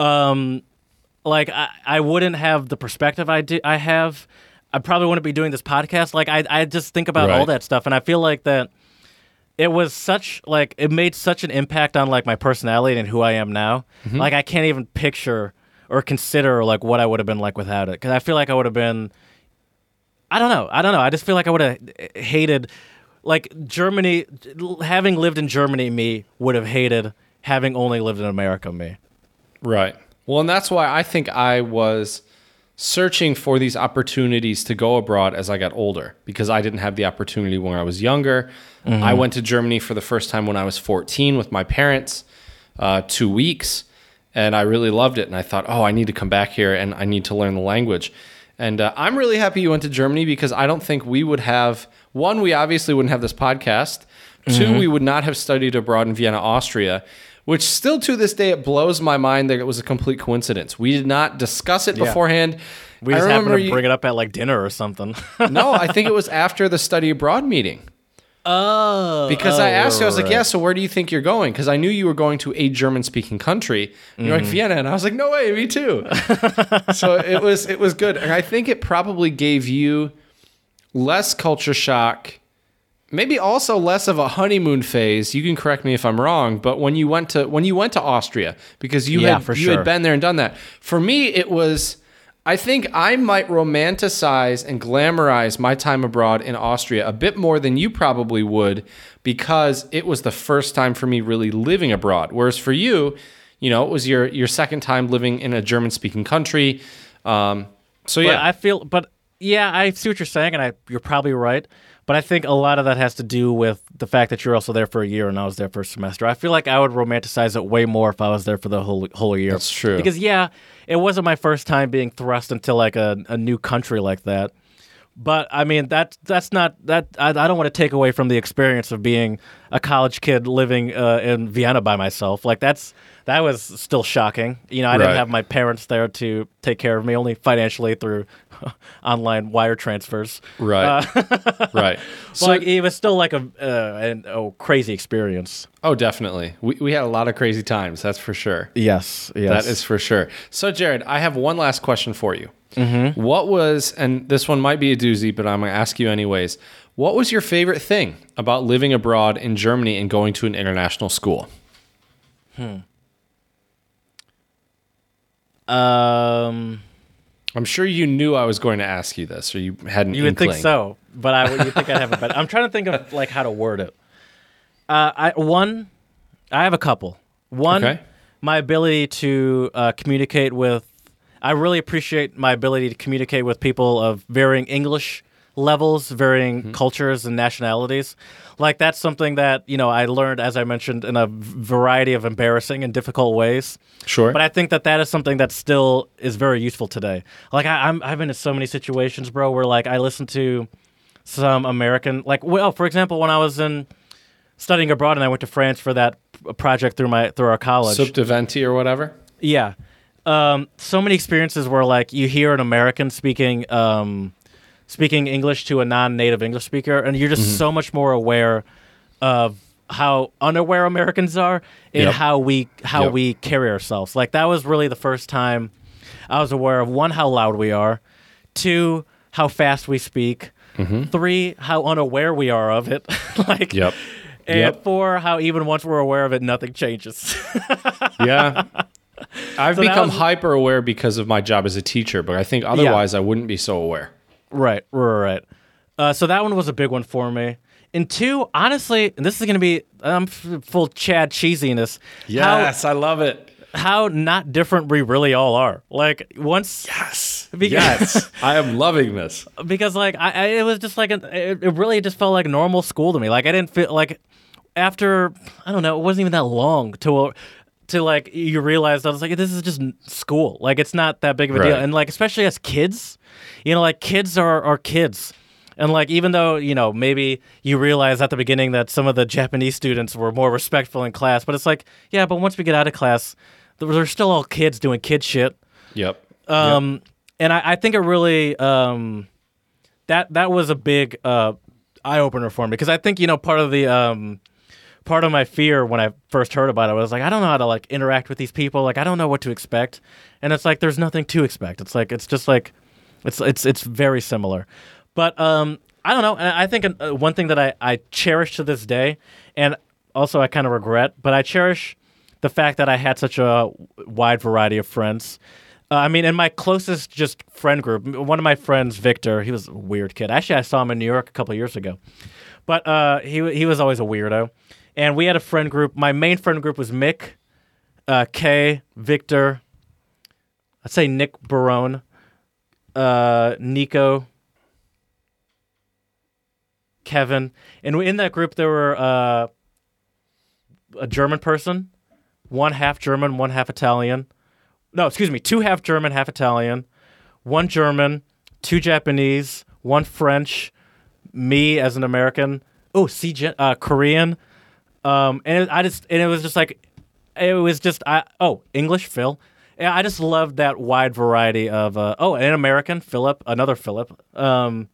Um, like I, I wouldn't have the perspective I do. I have. I probably wouldn't be doing this podcast. Like I, I just think about all that stuff, and I feel like that. It was such like it made such an impact on like my personality and who I am now. Mm-hmm. Like I can't even picture or consider like what I would have been like without it. Because I feel like I would have been I don't know. I don't know. I just feel like I would have hated, like Germany, having lived in Germany, me would have hated having only lived in America, me. Right. Well, and that's why I think I was searching for these opportunities to go abroad as I got older because I didn't have the opportunity when I was younger. I went to Germany for the first time when I was 14 with my parents, uh, two weeks, and I really loved it. And I thought, oh, I need to come back here and I need to learn the language. And uh, I'm really happy you went to Germany because I don't think we would have one, we obviously wouldn't have this podcast. 2 we would not have studied abroad in Vienna, Austria, which still to this day it blows my mind that it was a complete coincidence. We did not discuss it Yeah. beforehand. We just happened to you- bring it up at like dinner or something. no, I think it was after the study abroad meeting. oh, Because I asked you, I was like, yeah, so where do you think you're going? Because I knew you were going to a German speaking country. And You're like, mm-hmm. Vienna. And I was like, no way, me too. so it was it was good. And I think it probably gave you less culture shock, maybe also less of a honeymoon phase. You can correct me if I'm wrong, but when you went to when you went to Austria, because you Yeah, had you sure. had been there and done that. For me, it was I think I might romanticize and glamorize my time abroad in Austria a bit more than you probably would because it was the first time for me really living abroad. Whereas for you, you know, it was your your second time living in a German speaking country. Um, so But yeah, I feel, but yeah, I see what you're saying, and I, you're probably right. But I think a lot of that has to do with the fact that you're also there for a year and I was there for a semester. I feel like I would romanticize it way more if I was there for the whole whole year. That's true. Because yeah, it wasn't my first time being thrust into like a, a new country like that. But I mean that that's not that I, I don't want to take away from the experience of being a college kid living uh, in Vienna by myself. Like that's that was still shocking. You know, I Right. didn't have my parents there to take care of me, only financially through online wire transfers. right, right. So like, it was still like a uh, an, a crazy experience. oh, definitely, we we had a lot of crazy times. That's for sure. Yes, yes. That is for sure. So, Jared, I have one last question for you. What was, and this one might be a doozy, but I'm going to ask you anyways. What was your favorite thing about living abroad in Germany and going to an international school? Hmm. Um. I'm sure you knew I was going to ask you this, or you had an You would think so, but I would you think I'd have a better. I'm trying to think of like how to word it. Uh, I one, I have a couple. One, Okay. my ability to uh, communicate with. I really appreciate my ability to communicate with people of varying English levels, varying cultures and nationalities. Like that's something that you know I learned, as I mentioned, in a variety of embarrassing and difficult ways. Sure. But I think that that is something that still is very useful today. Like I, I'm, I've been in so many situations, bro, where like I listen to some American, like well, for example, when I was in studying abroad and I went to France for that project through my through our college. Sup de venti or whatever. Yeah. Um, so many experiences where like you hear an American speaking um, speaking English to a non-native English speaker, and you're just Mm-hmm. so much more aware of how unaware Americans are and Yep. how we how Yep. we carry ourselves. Like that was really the first time I was aware of one how loud we are, two how fast we speak, three how unaware we are of it. like Mm-hmm. Yep. and Yep. four how even once we're aware of it, nothing changes. Yeah. I've So become was- hyper aware because of my job as a teacher, but I think otherwise I wouldn't be so aware. Right, right, right. Uh, so that one was a big one for me. And two, honestly, and this is going to be, I'm f- full Chad cheesiness. Yes, I love it. How, how not different we really all are. Like once, Yes. Because- yes. I am loving this. because like I, I, it was just like an, it, it really just felt like normal school to me. Like I didn't feel like after I don't know, it wasn't even that long to to like you realized I was like this is just school. Like it's not that big of a deal. And like especially as kids, you know, like kids are are kids. And like even though, you know, maybe you realize at the beginning that some of the Japanese students were more respectful in class, but it's like, yeah, but once we get out of class, they're still all kids doing kid shit. Yep. Um, and I, I think it really um, that that was a big uh, eye opener for me because I think you know part of the um, part of my fear when I first heard about it was like I don't know how to like interact with these people like I don't know what to expect and it's like there's nothing to expect it's like it's just like it's it's it's very similar but um, I don't know and I think uh, one thing that I, I cherish to this day and also I kind of regret but I cherish the fact that I had such a wide variety of friends uh, I mean, in my closest just friend group, one of my friends, Victor, he was a weird kid. Actually, I saw him in New York a couple years ago, but uh, he he was always a weirdo. And we had a friend group. My main friend group was Mick, uh, Kay, Victor. I'd say Nick Barone, uh, Nico, Kevin, and in that group there were uh, a German person, one half German, one half Italian no, excuse me, two half German, half Italian, one German, two Japanese, one French, me as an American. Oh, see, uh, Korean. Um, and it, I just, and it was just like, it was just, I, oh, English, Phil. Yeah, I just loved that wide variety of, uh, oh, an American, Philip, another Philip. Um,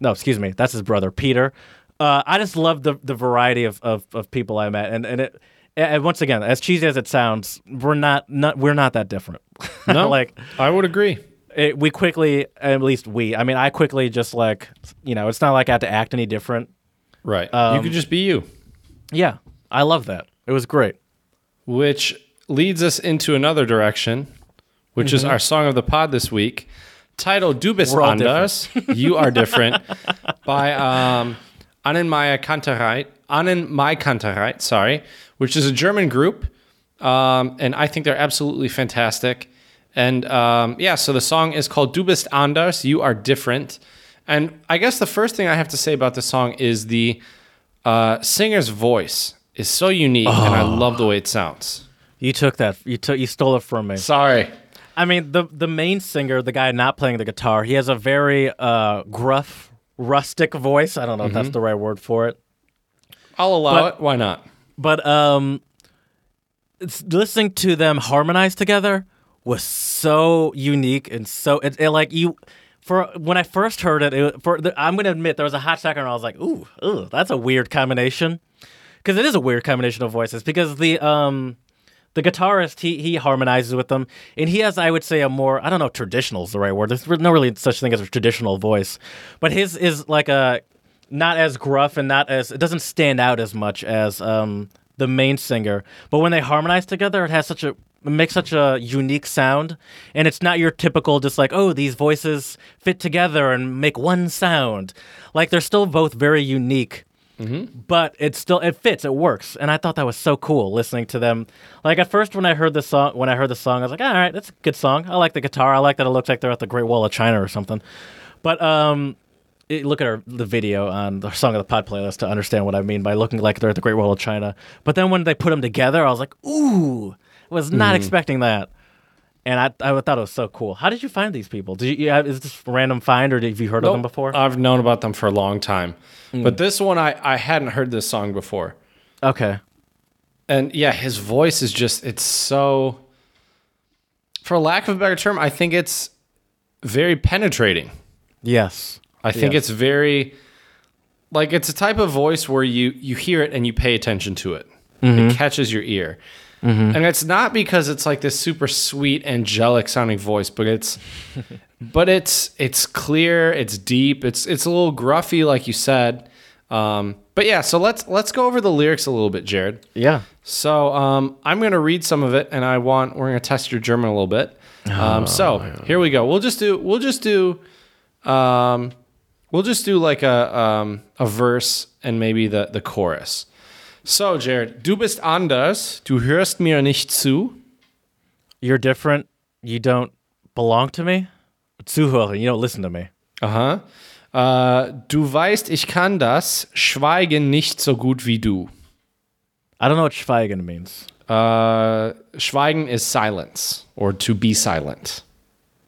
no, excuse me, that's his brother, Peter. Uh, I just loved the the variety of, of, of people I met, and and it. And once again, as cheesy as it sounds, we're not, not we're not that different. No, like I would agree. it, we quickly, at least we. I mean, I quickly just like you know, it's not like I had to act any different. Right. you Um, could just be you. Yeah, I love that. It was great. Which leads us into another direction, which is our song of the pod this week, titled Du bist anders, You Are Different, by um, Annenmaya Kantereit, AnnenMayKantereit, sorry, which is a German group. Um, and I think they're absolutely fantastic. And um, yeah, so the song is called Du bist anders, You Are Different. And I guess the first thing I have to say about this song is the uh, singer's voice is so unique, and I love the way it sounds. You took that. You took. You stole it from me. Sorry. I mean, the the main singer, the guy not playing the guitar, he has a very uh, gruff, rustic voice. I don't know if that's the right word for it. I'll allow But- it. Why not? but um it's, listening to them harmonize together was so unique and so it, it like you for when I first heard it, it for the, I'm gonna admit there was a hot second where I was like, ooh, ooh, that's a weird combination because it is a weird combination of voices because the um the guitarist he he harmonizes with them and he has I would say a more I don't know traditional is the right word there's no really such thing as a traditional voice but his is like a not as gruff and not as it doesn't stand out as much as um the main singer but when they harmonize together it has such a makes such a unique sound and it's not your typical just like oh these voices fit together and make one sound. Like they're still both very unique but it still it fits it works and i thought that was so cool listening to them like at first when i heard the song when i heard the song i was like all right that's a good song i like the guitar i like that it looks like they're at the great wall of china or something but um it- look at our, the video on the Song of the Pod playlist to understand what I mean by looking like they're at the Great Wall of China. But then when they put them together, I was like, ooh, was not Mm-hmm. expecting that. And I, I thought it was so cool. How did you find these people? Did you, is this a random find or have you heard of them before? I've known about them for a long time. Hmm. But this one, I, I hadn't heard this song before. okay. And yeah, his voice is just, it's so, for lack of a better term, I think it's very penetrating. Yes. I think Yes. it's very, like, it's a type of voice where you, you hear it and you pay attention to it. It mm-hmm. catches your ear. And it's not because it's like this super sweet, angelic sounding voice, but it's, but it's it's clear, it's deep, it's it's a little gruffy, like you said. Um, but yeah, so let's let's go over the lyrics a little bit, Jared. Yeah. So um, I'm going to read some of it, and I want we're going to test your German a little bit. Um, so here we go. We'll just do we'll just do um, we'll just do like a um, a verse and maybe the the chorus. So Jared, du bist anders, du hörst mir nicht zu. You're different. You don't belong to me. Zuhören. You don't listen to me. Aha. Äh, du weißt, ich kann das Schweigen nicht so gut wie du. I don't know what Schweigen means. Äh, Schweigen is silence or to be silent.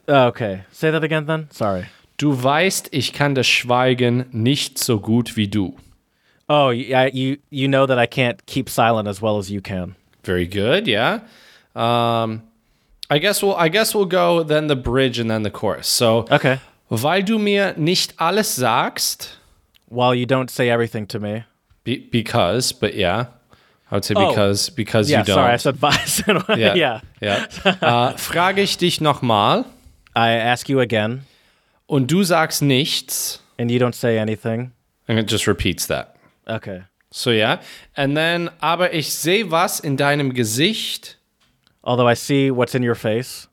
Oh, okay. Say that again then. Sorry. Du weißt, ich kann das Schweigen nicht so gut wie du. Oh, yeah, you you know that I can't keep silent as well as you can. Very good, yeah. Um, I guess we'll I guess we'll go then the bridge and then the chorus. So, Okay. weil du mir nicht alles sagst, While you don't say everything to me. be, because, but yeah, I would say Oh. because because Yeah, you don't. sorry, I said vice. yeah, yeah. yeah. Äh, frage ich dich nochmal I ask you again, und du sagst nichts, and you don't say anything. and it just repeats that. Okay. So yeah, and then aber ich sehe was in deinem Gesicht Although I see what's in your face,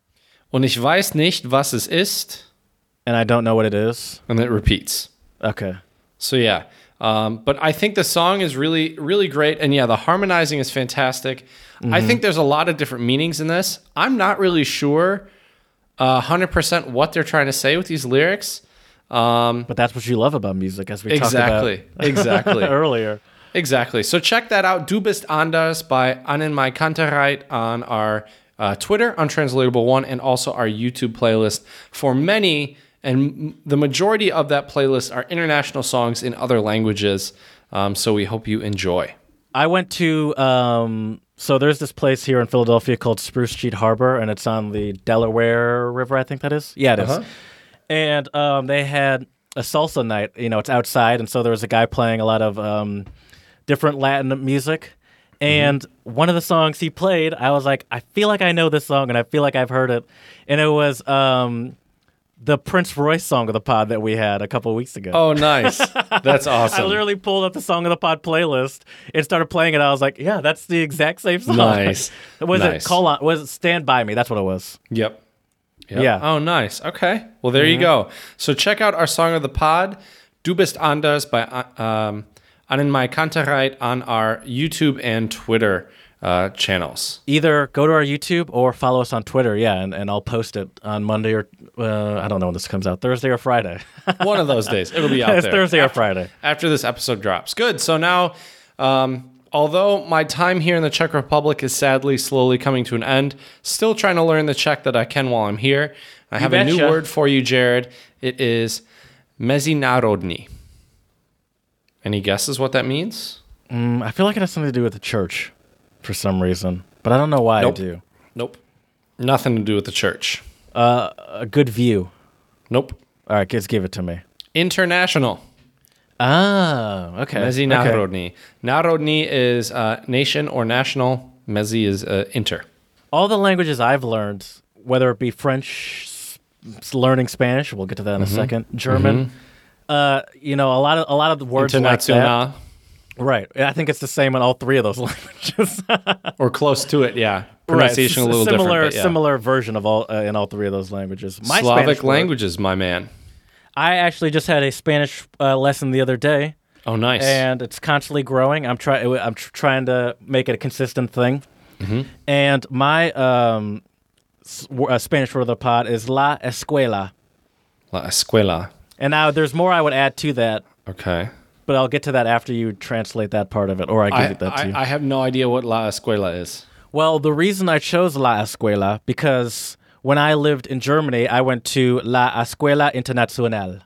und ich weiß nicht, was es ist, and I don't know what it is. and it repeats. Okay. So yeah, um, but I think the song is really, really great, and yeah, the harmonizing is fantastic. I think there's a lot of different meanings in this. I'm not really sure, uh, hundred percent what they're trying to say with these lyrics. Um, But that's what you love about music, as we exactly, talked about exactly, Exactly. earlier. exactly. So check that out. Du bist anders by AnnenMayKantereit on our uh, Twitter, Untranslatable One, and also our YouTube playlist for many. And the majority of that playlist are international songs in other languages. Um, so we hope you enjoy. I went to um, so there's this place here in Philadelphia called Spruce Street Harbor, and it's on the Delaware River. I think that is. Yeah, it is. And um, they had a salsa night. You know, it's outside, and so there was a guy playing a lot of um, different Latin music. And one of the songs he played, I was like, I feel like I know this song, and I feel like I've heard it. And it was um, the Prince Royce song of the pod that we had a couple of weeks ago. Oh, nice. That's awesome. I literally pulled up the song of the pod playlist and started playing it. I was like, yeah, that's the exact same song. Nice. was Nice. it call on? Was it Stand By Me? That's what it was. Yep. Yep. Yeah. Mm-hmm. Oh, nice. Okay. Well, there you go. So check out our song of the pod, Du bist anders by uh, um, AnnenMayKantereit on our YouTube and Twitter uh, channels. Either go to our YouTube or follow us on Twitter. Yeah, and, and I'll post it on Monday or uh, I don't know when this comes out, Thursday or Friday. One of those days. It'll be out it's there. Thursday or Friday. after this episode drops. Good. So now, um, although my time here in the Czech Republic is sadly slowly coming to an end, still trying to learn the Czech that I can while I'm here. I have a new word for you, Jared. It is mezinárodní. Any guesses what that means? Mm, I feel like it has something to do with the church for some reason, but I don't know why Nope. I do. Nope. Nothing to do with the church. Uh, a good view. Nope. All right, just give it to me. International. Ah, okay. okay. Mezinárodní. Národní is uh, nation or national. Mezi is uh, inter. all the languages I've learned, whether it be French, learning Spanish, we'll get to that in a second. German, uh, you know, a lot of a lot of the words like that. Right. I think it's the same in all three of those languages. or close to it, yeah. Pronunciation right. a little similar, different. but yeah. similar version of all uh, in all three of those languages. My Slavic Spanish word- languages, my man. I actually just had a Spanish uh, lesson the other day, Oh, nice. and it's constantly growing. I'm trying. I'm tr- trying to make it a consistent thing. And my um, s- w- uh, Spanish word of the pod is la escuela. La escuela. And now there's more I would add to that, Okay. but I'll get to that after you translate that part of it, or I give I, it that to you. I, I have no idea what La Escuela is. Well, the reason I chose La Escuela because when I lived in Germany, I went to La Escuela Internacional.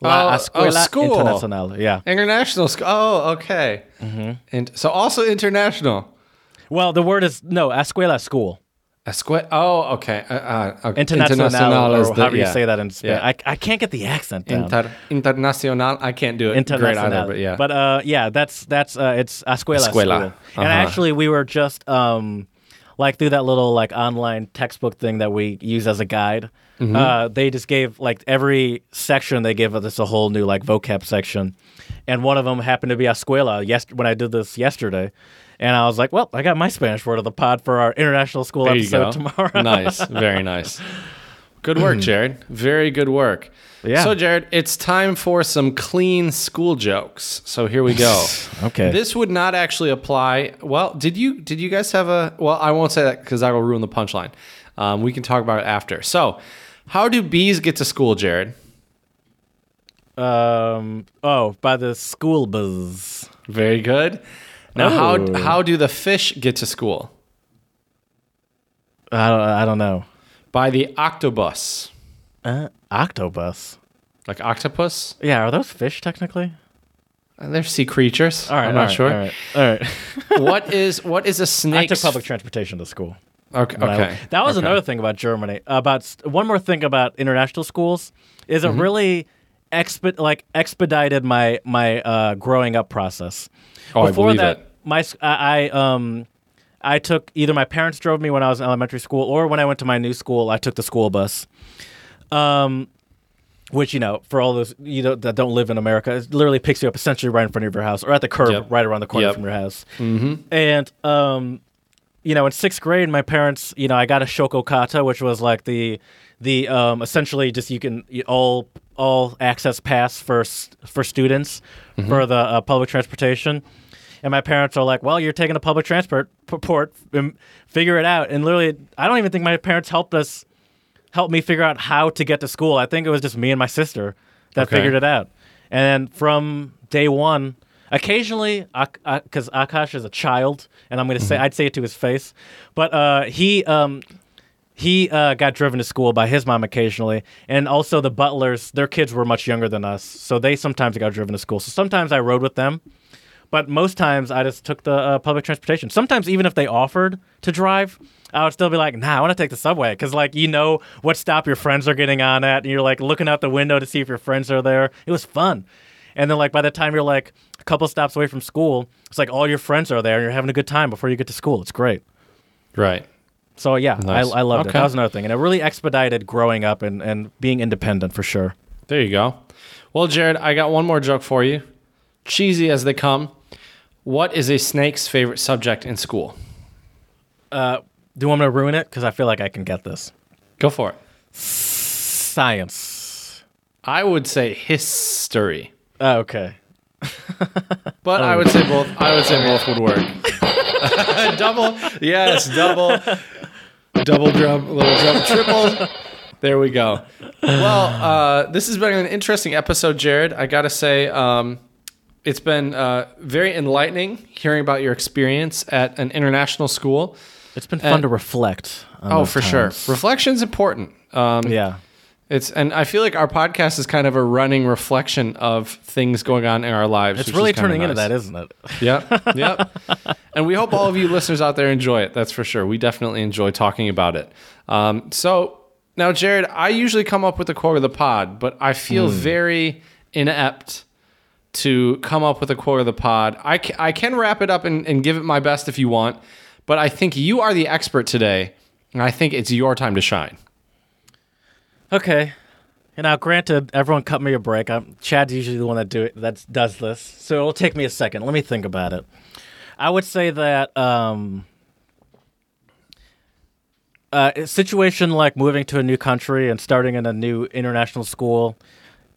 La Oh, oh, Escuela school. Internacional. Yeah. International school. Oh, okay. Mm-hmm. And so also international. Well, the word is no Escuela school. Escuela. Oh, okay. Uh, uh, okay. Internacional, is or the- however you say that in Spanish. Yeah. I, I can't get the accent down. Inter, internacional. I can't do it great either, but yeah. But uh, yeah, that's that's uh, it's Escuela. Escuela. School. And Uh-huh. actually, we were just um, like through that little like online textbook thing that we use as a guide. Mm-hmm. Uh, they just gave like every section they give us a whole new like vocab section, and one of them happened to be Escuela. Yes, when I did this yesterday. And I was like, well, I got my Spanish word of the pod for our international school there episode tomorrow. nice. Very nice. Good work, Jared. Very good work. Yeah. So, Jared, it's time for some clean school jokes. So here we go. Okay. This would not actually apply. Well, did you did you guys have a? Well, I won't say that because I will ruin the punchline. Um, we can talk about it after. So, how do bees get to school, Jared? Um. Oh, by the school buzz. Very good. Now, Oh. how how do the fish get to school? I don't. I don't know. By the octobus, Uh, octopus. like octopus. Yeah, are those fish technically? Uh, They're sea creatures. All right, I'm not right, sure. All right, all right. what is what is a I snake? took public transportation to school. Okay. I- Okay. that was okay. another thing about Germany. About st- one more thing about international schools is Mm-hmm. it really expe- like expedited my my uh, growing up process. Oh, I Before believe that, it. my s- I, I um I took either my parents drove me when I was in elementary school or when I went to my new school, I took the school bus. Um, which you know, for all those you know that don't live in America, it literally picks you up essentially right in front of your house or at the curb Yep. right around the corner Yep. from your house. Mm-hmm. And um, you know, in sixth grade, my parents, you know, I got a Shokokata, which was like the the um, essentially just you can you, all all access pass for for students for the uh, public transportation. And my parents are like, "Well, you're taking a public transport port, um, figure it out." And literally, I don't even think my parents helped us help me figure out how to get to school. I think it was just me and my sister that Okay. figured it out. And from day one, occasionally, because Akash is a child, and I'm going to say, I'd say it to his face, but uh, he um, he uh, got driven to school by his mom occasionally, and also the butlers. Their kids were much younger than us, so they sometimes got driven to school. So sometimes I rode with them. But most times I just took the uh, public transportation. Sometimes even if they offered to drive, I would still be like, "Nah, I want to take the subway," because like you know what stop your friends are getting on at, and you're like looking out the window to see if your friends are there. It was fun, and then like by the time you're like a couple stops away from school, it's like all your friends are there, and you're having a good time before you get to school. It's great. Right. So yeah, Nice. I, I loved it. That was another thing, and it really expedited growing up and, and being independent for sure. There you go. Well, Jared, I got one more joke for you. Cheesy as they come. What is a snake's favorite subject in school? Uh, do you want me to ruin it? Because I feel like I can get this. Go for it. Science. I would say history, Oh, okay. but I would say both. I would say both would work. double, yes, double, double drum, little drum, triple. There we go. Well, uh, this has been an interesting episode, Jared. I gotta say, um, it's been uh, very enlightening hearing about your experience at an international school. It's been fun to reflect. On Oh, for times. sure. Reflection's important. Um, Yeah. It's and I feel like our podcast is kind of a running reflection of things going on in our lives. It's really turning into that, isn't it? Yep, yep. and we hope all of you listeners out there enjoy it. That's for sure. We definitely enjoy talking about it. Um, so now, Jared, I usually come up with the quote of the pod, but I feel very inept to come up with a quote of the pod. I can, I can wrap it up and, and give it my best if you want, but I think you are the expert today, and I think it's your time to shine. Okay. And now, granted, everyone cut me a break. I'm, Chad's usually the one that do it, that does this, so it'll take me a second. Let me think about it. I would say that um, uh, a situation like moving to a new country and starting in a new international school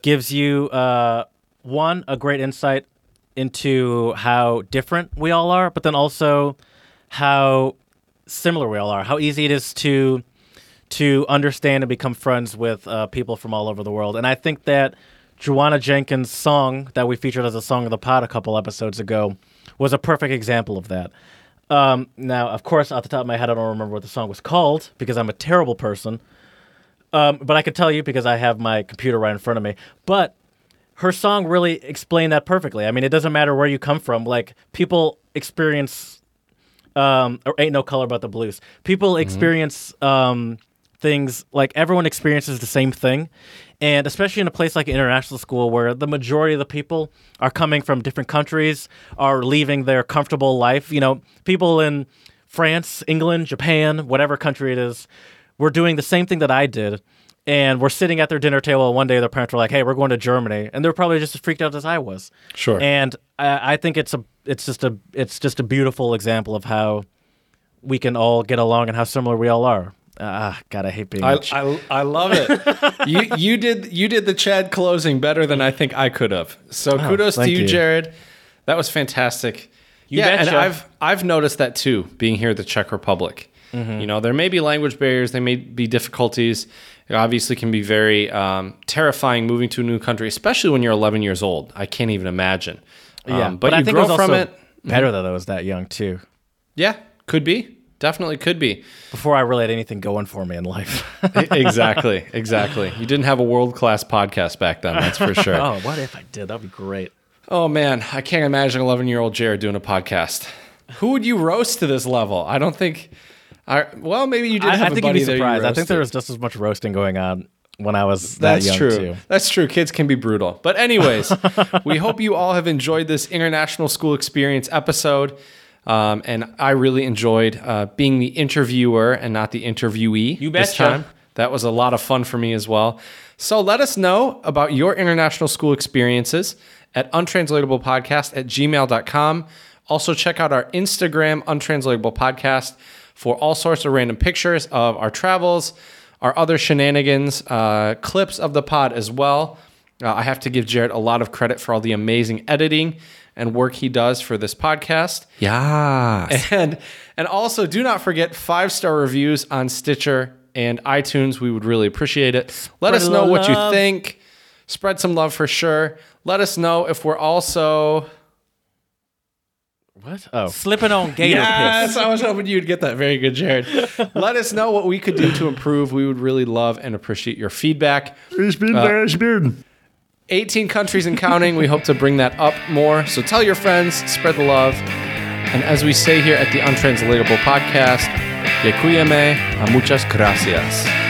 gives you uh, one a great insight into how different we all are, but then also how similar we all are. How easy it is to to understand and become friends with uh, people from all over the world. And I think that Joanna Jenkins' song that we featured as a song of the pod a couple episodes ago was a perfect example of that. Um, now, of course, off the top of my head, I don't remember what the song was called because I'm a terrible person. Um, but I could tell you because I have my computer right in front of me. But her song really explained that perfectly. I mean, it doesn't matter where you come from. Like people experience, um, or ain't no color but the blues. People experience um, things like everyone experiences the same thing, and especially in a place like an international school where the majority of the people are coming from different countries, are leaving their comfortable life. You know, people in France, England, Japan, whatever country it is, were doing the same thing that I did. And we're sitting at their dinner table. and One day, their parents were like, "Hey, we're going to Germany," and they're probably just as freaked out as I was. Sure. And I, I think it's a, it's just a, it's just a beautiful example of how we can all get along and how similar we all are. Ah, God, I hate being. I, I, I love it. you you did you did the Chad closing better than I think I could have. So kudos to Oh, you, you. Jared. That was fantastic. yeah, and. I've I've noticed that too, being here at the Czech Republic. Mm-hmm. You know, there may be language barriers, there may be difficulties. It obviously can be very um, terrifying moving to a new country, especially when you're 11 years old. I can't even imagine. yeah, Um, but, you I think grow it was from it. better though. that I was that young too. Yeah, could be. Definitely could be. Before I really had anything going for me in life. Exactly, exactly. You didn't have a world class podcast back then, that's for sure. oh, what if I did? That'd be great. Oh man, I can't imagine 11 year old Jared doing a podcast. Who would you roast to this level? I don't think. I well, maybe you did I, have I a think you'd be there you surprised. I think there was just as much roasting going on when I was that That's young true. too. That's true. Kids can be brutal. But anyways, we hope you all have enjoyed this international school experience episode. Um, and I really enjoyed uh, being the interviewer and not the interviewee. You this time. That was a lot of fun for me as well. So let us know about your international school experiences at untranslatablepodcast at gmail.com. Also, check out our Instagram, Untranslatable Podcast, for all sorts of random pictures of our travels, our other shenanigans, uh, clips of the pod as well. Uh, I have to give Jared a lot of credit for all the amazing editing and work he does for this podcast. Yeah. And and also do not forget five star reviews on Stitcher and iTunes. We would really appreciate it. Let Spread us know what you think. Spread some love for sure. Let us know if we're also What? Oh, slipping on gator Yes, piss. I was hoping you'd get that. Very good, Jared. Let us know what we could do to improve. We would really love and appreciate your feedback. Ich bin der, ich bin. 18 countries and counting. We hope to bring that up more. So tell your friends, spread the love. And as we say here at the Untranslatable Podcast, Děkujeme a muchas gracias.